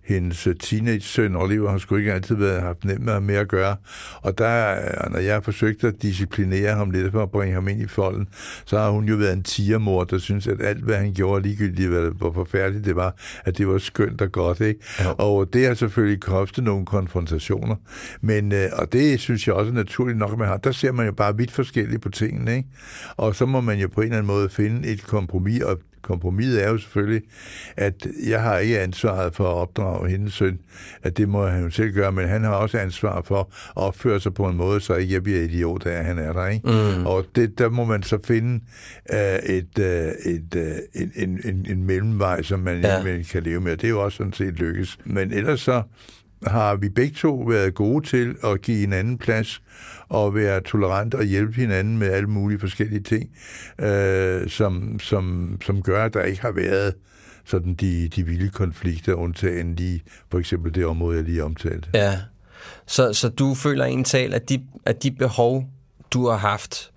hendes teenage-søn Oliver har sgu ikke altid været, haft nemt med med at gøre. Og der, når jeg har forsøgt at disciplinere ham lidt for at bringe ham ind i folden, så har hun jo været en tigermor, der synes, at alt, hvad han gjorde, ligegyldigt hvor forfærdeligt det var, at det var skønt og godt. Ikke? Ja. Og det har selvfølgelig kostet nogle konfrontationer. Men, øh, og det synes jeg også er naturligt nok, at man har. Der ser man jo bare vidt forskelligt på tingene. Ikke? Og så må man jo på en eller anden måde finde et kompromis, og kompromiset er jo selvfølgelig, at jeg har ikke ansvaret for at opdrage hendes søn, at det må han jo selv gøre, men han har også ansvar for at opføre sig på en måde, så ikke jeg bliver idiot af, at han er der. Ikke? Mm. Og det, der må man så finde uh, et, uh, et, uh, en, en, en, en mellemvej, som man ja. kan leve med. Det er jo også sådan set lykkes. Men ellers så har vi begge to været gode til at give hinanden plads og være tolerant og hjælpe hinanden med alle mulige forskellige ting, øh, som, som, som gør, at der ikke har været sådan de, de vilde konflikter, undtagen lige for eksempel det område, jeg lige omtalte. Ja, så, så du føler en tal, at de, at de behov, du har haft,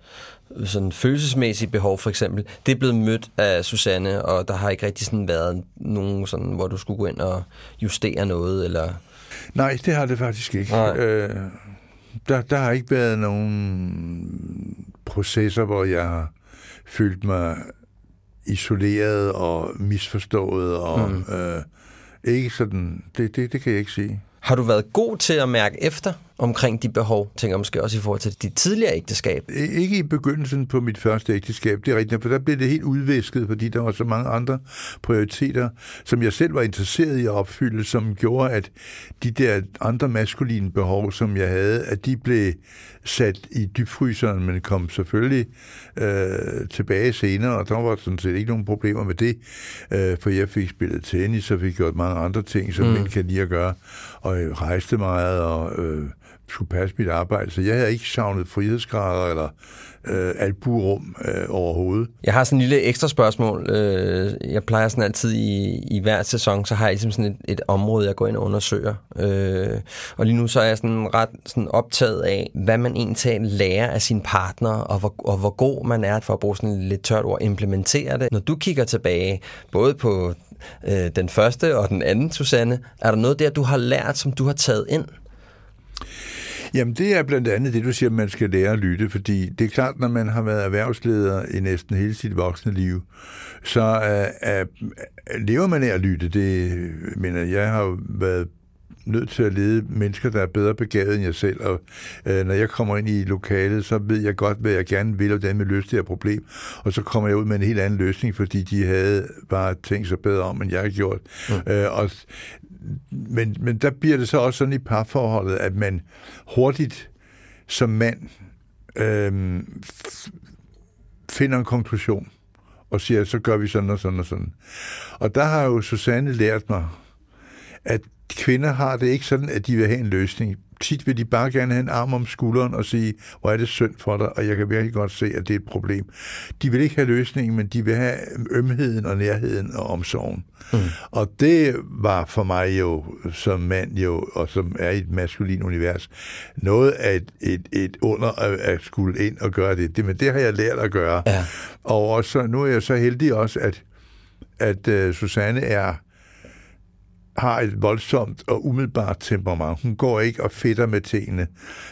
sådan følelsesmæssige behov for eksempel, det er blevet mødt af Susanne, og der har ikke rigtig sådan været nogen sådan, hvor du skulle gå ind og justere noget, eller... Nej, det har det faktisk ikke. Nej. Øh, der, der har ikke været nogen processer, hvor jeg har følt mig isoleret og misforstået, og mm. øh, ikke sådan, det, det, det kan jeg ikke sige. Har du været god til at mærke efter omkring de behov? Tænker måske også i forhold til dit tidligere ægteskab. Ikke i begyndelsen på mit første ægteskab, det er rigtigt, for der blev det helt udvæsket, fordi der var så mange andre prioriteter, som jeg selv var interesseret i at opfylde, som gjorde, at de der andre maskuline behov, som jeg havde, at de blev sat i dybfryseren, men kom selvfølgelig øh, tilbage senere, og der var sådan set ikke nogen problemer med det, øh, for jeg fik spillet tennis, og fik gjort mange andre ting, som mm. mænd kan lide at gøre, og jeg rejste meget, og øh, skulle passe mit arbejde, så jeg havde ikke savnet frihedsgrader eller øh, alburum øh, overhovedet. Jeg har sådan en lille ekstra spørgsmål. Øh, jeg plejer sådan altid i, i hver sæson, så har jeg ligesom sådan et, et område, jeg går ind og undersøger. Øh, og lige nu så er jeg sådan ret sådan optaget af, hvad man egentlig lærer af sin partner, og hvor, og hvor god man er, for at bruge sådan et lidt tørt ord, implementere det. Når du kigger tilbage, både på øh, den første og den anden, Susanne, er der noget der, du har lært, som du har taget ind? Jamen, det er blandt andet det, du siger, at man skal lære at lytte, fordi det er klart, når man har været erhvervsleder i næsten hele sit voksne liv, så uh, uh, lever man af at lytte. Det, mener, jeg har været nødt til at lede mennesker, der er bedre begavet end jeg selv, og øh, når jeg kommer ind i lokalet, så ved jeg godt, hvad jeg gerne vil, og den vil løse det her problem, og så kommer jeg ud med en helt anden løsning, fordi de havde bare tænkt sig bedre om, end jeg har gjort. Mm. Øh, og men, men der bliver det så også sådan i parforholdet, at man hurtigt som mand øh, finder en konklusion og siger, så gør vi sådan og sådan og sådan. Og der har jo Susanne lært mig, at kvinder har det ikke sådan, at de vil have en løsning tit vil de bare gerne have en arm om skulderen og sige, hvor er det synd for dig, og jeg kan virkelig godt se, at det er et problem. De vil ikke have løsningen, men de vil have ømheden og nærheden og omsorgen. Mm. Og det var for mig jo, som mand jo, og som er i et maskulin univers, noget af et, et, et under at, at skulle ind og gøre det. det. Men det har jeg lært at gøre. Ja. Og også, nu er jeg så heldig også, at, at uh, Susanne er har et voldsomt og umiddelbart temperament. Hun går ikke og fedter med tingene.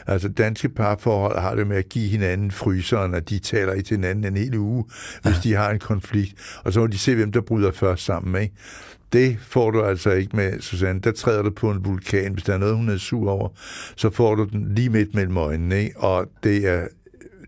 Altså danske parforhold har det med at give hinanden fryseren, og de taler i til hinanden en hel uge, hvis de har en konflikt. Og så må de se, hvem der bryder først sammen. Ikke? Det får du altså ikke med Susanne. Der træder du på en vulkan. Hvis der er noget, hun er sur over, så får du den lige midt mellem øjnene. Ikke? Og det er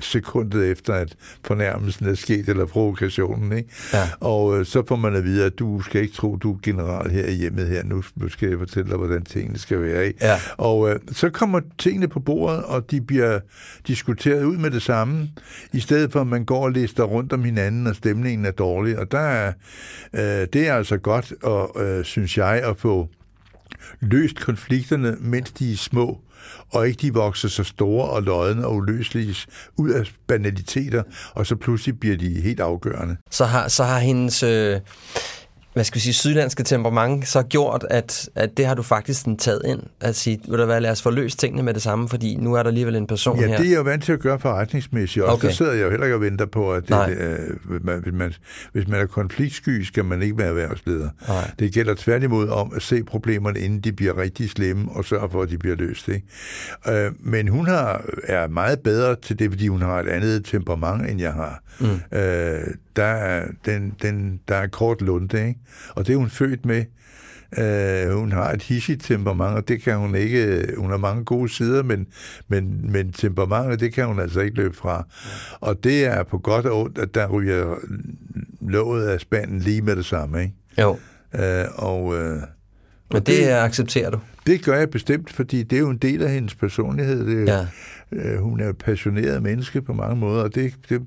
sekundet efter, at fornærmelsen er sket, eller provokationen. Ikke? Ja. Og øh, så får man at vide, at du skal ikke tro, du er general her i hjemmet her. Nu skal jeg fortælle dig, hvordan tingene skal være. Ikke? Ja. Og øh, så kommer tingene på bordet, og de bliver diskuteret ud med det samme, i stedet for at man går og lister rundt om hinanden, og stemningen er dårlig. Og der er, øh, det er altså godt, og, øh, synes jeg, at få løst konflikterne, mens de er små og ikke de vokser så store og lodne og uløselige ud af banaliteter, og så pludselig bliver de helt afgørende. Så har, så har hendes... Øh hvad skal vi sige, sydlandske temperament så gjort, at, at det har du faktisk sådan taget ind? At sige, vil der være, lad os få løst tingene med det samme, fordi nu er der alligevel en person ja, her. Ja, det er jeg jo vant til at gøre forretningsmæssigt også. Okay. Der sidder jeg jo heller ikke og venter på, at det, øh, man, hvis, man, hvis man er konfliktsky, skal man ikke være erhvervsleder. Nej. Det gælder tværtimod om at se problemerne, inden de bliver rigtig slemme, og sørge for, at de bliver løst. Ikke? Øh, men hun har, er meget bedre til det, fordi hun har et andet temperament, end jeg har. Mm. Øh, der er, den, den, der er kort lunde, ikke? Og det er hun født med. Uh, hun har et hissigt temperament, og det kan hun ikke... Hun har mange gode sider, men, men, men temperamentet, det kan hun altså ikke løbe fra. Og det er på godt og ondt, at der ryger låget af spanden lige med det samme, ikke? Jo. Uh, og, uh, men det, det accepterer du? Det gør jeg bestemt, fordi det er jo en del af hendes personlighed. Det er, ja. Øh, hun er et passioneret menneske på mange måder, og det, det,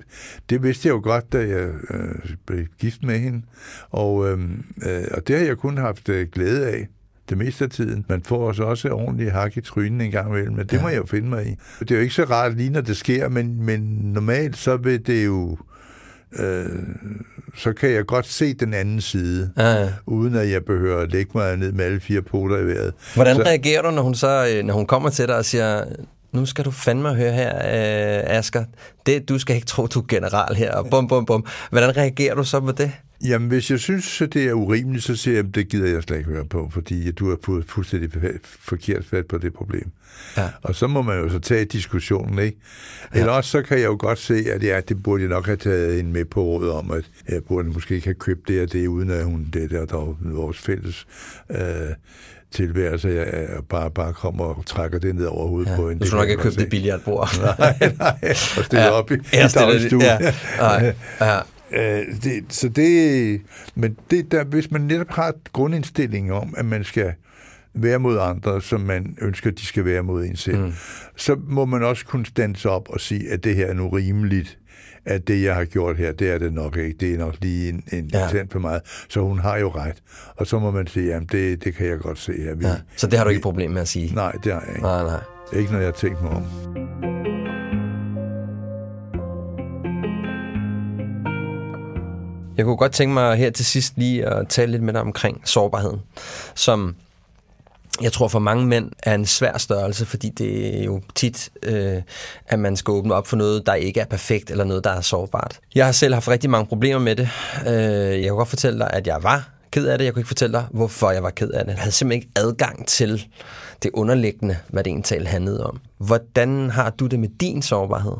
det vidste jeg jo godt, da jeg øh, blev gift med hende. Og, øh, øh, og det har jeg kun haft øh, glæde af det meste af tiden. Man får også også ordentligt hak i trynen en gang imellem, men det ja. må jeg jo finde mig i. Det er jo ikke så rart lige, når det sker, men, men normalt så vil det jo øh, så kan jeg godt se den anden side, ja, ja. uden at jeg behøver at lægge mig ned med alle fire poter i vejret. Hvordan så, reagerer du, når hun så øh, når hun kommer til dig og siger, nu skal du fandme høre her, øh, Asger, det, du skal ikke tro, du er general her, og bum, bum, bum. Hvordan reagerer du så på det? Jamen, hvis jeg synes, at det er urimeligt, så siger jeg, at det gider jeg slet ikke høre på, fordi du har fået fuldstændig forkert fat på det problem. Ja. Og så må man jo så tage diskussionen, ikke? Eller ja. også så kan jeg jo godt se, at ja, det burde jeg nok have taget en med på råd om, at jeg burde måske ikke have købt det og det, uden at hun det der, der er vores fælles øh, tilværelse, jeg bare, bare kommer og trækker det ned over hovedet ja. på en. Du skulle nok ikke købe det billiardbord. (laughs) nej, nej, (laughs) og stille ja. op i, i dagstuen. Ja. Nej. (laughs) Ja. Øh, det, så det, men det der, hvis man netop har grundindstilling om, at man skal være mod andre, som man ønsker, de skal være mod en selv, mm. så må man også kunne stande sig op og sige, at det her er nu rimeligt, at det, jeg har gjort her, det er det nok ikke. Det er nok lige en, en Ja. ja. for meget. Så hun har jo ret. Og så må man sige, jamen det, det kan jeg godt se her. Vi, Ja. Så det har du ikke et problem med at sige? Nej, det har jeg ikke. Nej, nej. Ikke når jeg har tænkt mig om. Jeg kunne godt tænke mig her til sidst lige at tale lidt med dig omkring sårbarheden, som jeg tror for mange mænd er en svær størrelse, fordi det er jo tit, øh, at man skal åbne op for noget, der ikke er perfekt, eller noget, der er sårbart. Jeg har selv haft rigtig mange problemer med det. Øh, jeg kan godt fortælle dig, at jeg var ked af det. Jeg kunne ikke fortælle dig, hvorfor jeg var ked af det. Jeg havde simpelthen ikke adgang til det underliggende, hvad det egentlig handlede om. Hvordan har du det med din sårbarhed?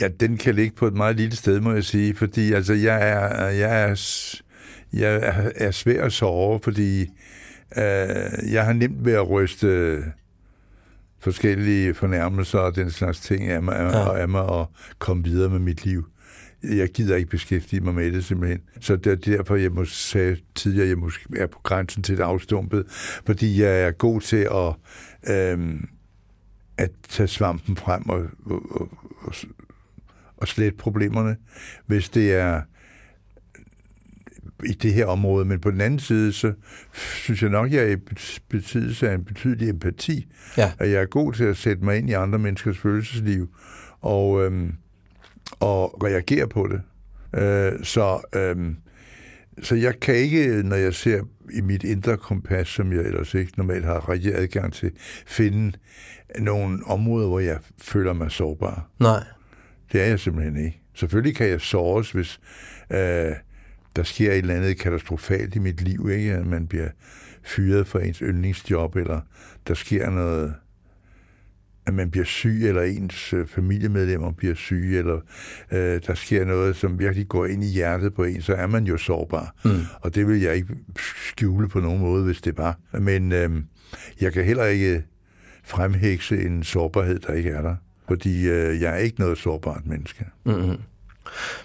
Ja, den kan ligge på et meget lille sted, må jeg sige, fordi altså, jeg, er, jeg, er, jeg er, er svær at sove, fordi øh, jeg har nemt ved at ryste forskellige fornærmelser og den slags ting af mig, ja. og af mig og komme videre med mit liv. Jeg gider ikke beskæftige mig med det simpelthen. Så det er derfor, jeg må sige tidligere, jeg måske er på grænsen til det afstumpet, fordi jeg er god til at, øh, at tage svampen frem og, og, og, og og slette problemerne, hvis det er i det her område. Men på den anden side, så synes jeg nok, jeg er i besiddelse af en betydelig empati. Ja. At jeg er god til at sætte mig ind i andre menneskers følelsesliv og, øhm, og reagere på det. Øh, så, øhm, så jeg kan ikke, når jeg ser i mit indre kompas, som jeg ellers ikke normalt har rigtig adgang til, finde nogle områder, hvor jeg føler mig sårbar. Nej. Det er jeg simpelthen ikke. Selvfølgelig kan jeg såres, hvis øh, der sker et eller andet katastrofalt i mit liv, ikke? At man bliver fyret fra ens yndlingsjob, eller der sker noget, at man bliver syg, eller ens øh, familiemedlemmer bliver syge, eller øh, der sker noget, som virkelig går ind i hjertet på en, så er man jo sårbar. Mm. Og det vil jeg ikke skjule på nogen måde, hvis det var. Men øh, jeg kan heller ikke fremhækse en sårbarhed, der ikke er der. Fordi øh, jeg er ikke noget sårbart menneske. Mm-hmm.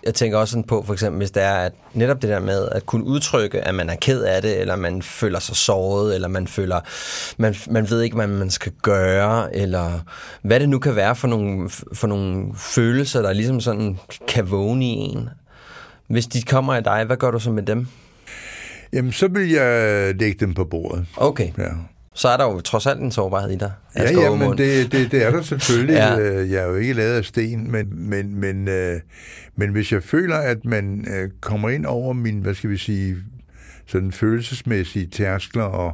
Jeg tænker også sådan på, for eksempel, hvis det er at netop det der med at kunne udtrykke, at man er ked af det, eller man føler sig såret, eller man føler, man, man ved ikke, hvad man skal gøre, eller hvad det nu kan være for nogle, for nogle følelser, der ligesom sådan kan vågne i en. Hvis de kommer af dig, hvad gør du så med dem? Jamen, så vil jeg lægge dem på bordet. Okay. Ja. Så er der jo trods alt en sårbarhed i dig. Ja, ja, men det, det, det er der selvfølgelig. (laughs) Ja. ja. Jeg er jo ikke lavet af sten, men, men, men, øh, men hvis jeg føler, at man øh, kommer ind over min, hvad skal vi sige, sådan følelsesmæssige tærskler og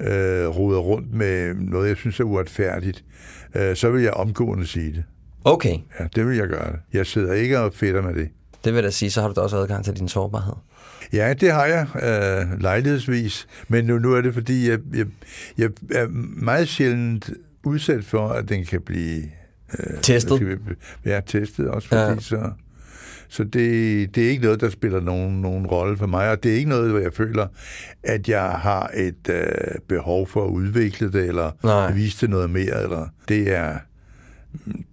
øh, roder rundt med noget, jeg synes er uretfærdigt, øh, så vil jeg omgående sige det. Okay, Ja, det vil jeg gøre. Jeg sidder ikke og fedter med det. det vil jeg da sige, så har du da også adgang til din sårbarhed. Ja, det har jeg øh, lejlighedsvis, men nu, nu er det fordi, jeg, jeg, jeg er meget sjældent udsat for, at den kan blive øh, Testet. vi- Ja, testet også, fordi ja. så, så det, det er ikke noget, der spiller nogen, nogen rolle for mig, og det er ikke noget, hvor jeg føler, at jeg har et øh, behov for at udvikle det, eller Nej. vise det noget mere, eller det er,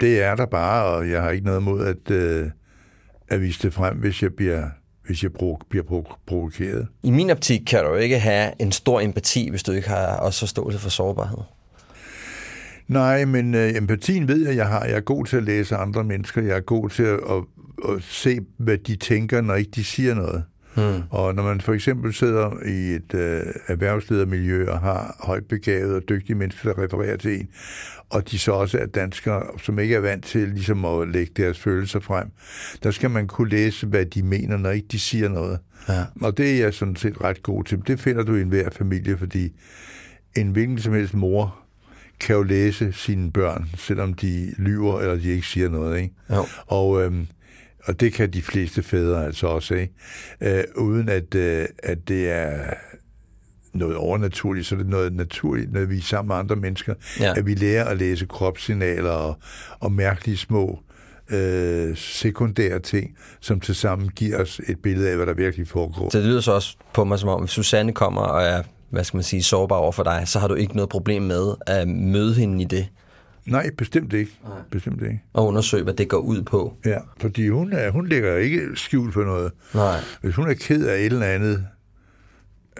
det er der bare, og jeg har ikke noget mod at, øh, at vise det frem, hvis jeg bliver, hvis jeg bliver provo- provokeret. I min optik kan du ikke have en stor empati, hvis du ikke har også forståelse for sårbarhed. Nej, men øh, empatien ved jeg, jeg har. Jeg er god til at læse andre mennesker. Jeg er god til at, at, at se, hvad de tænker, når ikke de siger noget. Hmm. Og når man for eksempel sidder i et øh, erhvervsledermiljø og har højt begavet og dygtige mennesker, der refererer til en, og de så også er danskere, som ikke er vant til ligesom at lægge deres følelser frem, der skal man kunne læse, hvad de mener, når ikke de siger noget. Ja. Og det er jeg sådan set ret god til. Det finder du i enhver familie, fordi en hvilken som helst mor kan jo læse sine børn, selvom de lyver, eller de ikke siger noget. Ikke? Jo. Og, øhm, og det kan de fleste fædre altså også, ikke? Øh, uden at, øh, at det er noget overnaturligt, så er det noget naturligt, når vi er sammen med andre mennesker, Ja. at vi lærer at læse kropssignaler og, og mærkelige små øh, sekundære ting, som tilsammen giver os et billede af, hvad der virkelig foregår. Så det lyder så også på mig som om, hvis Susanne kommer og er, hvad skal man sige, sårbar over for dig, så har du ikke noget problem med at møde hende i det Nej, bestemt ikke. Bestemt ikke. og undersøge, hvad det går ud på. Ja, fordi hun, er, hun lægger ikke skjul for noget. Nej. Hvis hun er ked af et eller andet,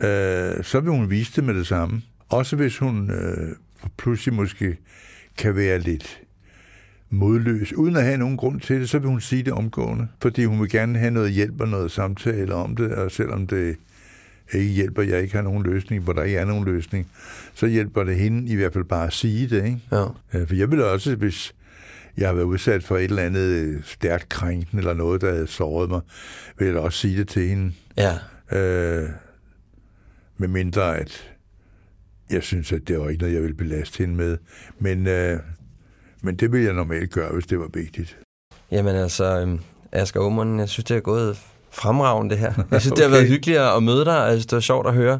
øh, så vil hun vise det med det samme. Også hvis hun øh, pludselig måske kan være lidt modløs, uden at have nogen grund til det, så vil hun sige det omgående, fordi hun vil gerne have noget hjælp og noget samtale om det, og selvom det ikke hjælper, jeg ikke har nogen løsning, hvor der ikke er nogen løsning, så hjælper det hende i hvert fald bare at sige det. Ikke? Ja. For jeg vil også, hvis jeg har været udsat for et eller andet stærkt krænkende eller noget, der havde såret mig, vil jeg også sige det til hende. Ja. Øh, med mindre at jeg synes, at det var ikke noget, jeg ville belaste hende med. Men, øh, men det ville jeg normalt gøre, hvis det var vigtigt. Jamen altså, øhm, Asger Aumund, jeg synes, det er gået fremragende det her. (laughs) Jeg synes, okay. det har været hyggeligt at møde dig. Jeg synes, det var sjovt at høre,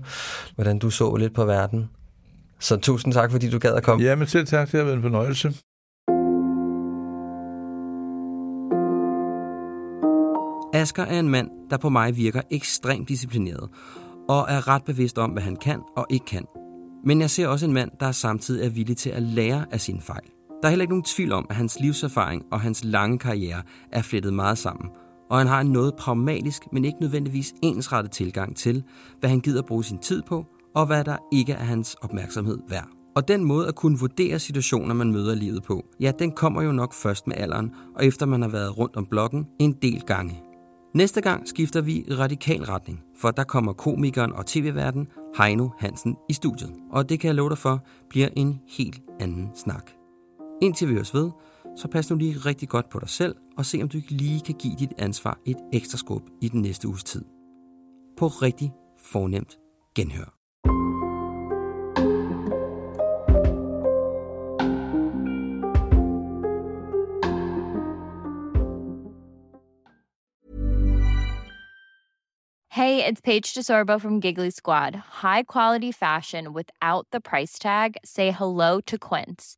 hvordan du så lidt på verden. Så tusind tak, fordi du gad at komme. Ja, men selv tak. Det har været en fornøjelse. Asger er en mand, der på mig virker ekstremt disciplineret, og er ret bevidst om, hvad han kan og ikke kan. Men jeg ser også en mand, der samtidig er villig til at lære af sine fejl. Der er heller ikke nogen tvivl om, at hans livserfaring og hans lange karriere er flettet meget sammen, og han har en noget pragmatisk, men ikke nødvendigvis ensrettet tilgang til, hvad han gider bruge sin tid på, og hvad der ikke er hans opmærksomhed værd. Og den måde at kunne vurdere situationer, man møder livet på, ja, den kommer jo nok først med alderen, og efter man har været rundt om blokken en del gange. Næste gang skifter vi radikal retning, for der kommer komikeren og tv-verden Heino Hansen i studiet. Og det kan jeg love dig for, bliver en helt anden snak. Indtil vi høres ved, så pas nu lige rigtig godt på dig selv, og se om du ikke lige kan give dit ansvar et ekstra skub i den næste uges tid. På rigtig fornemt genhør. Hey, it's Paige DeSorbo from Giggly Squad. High quality fashion without the price tag. Say hello to Quince.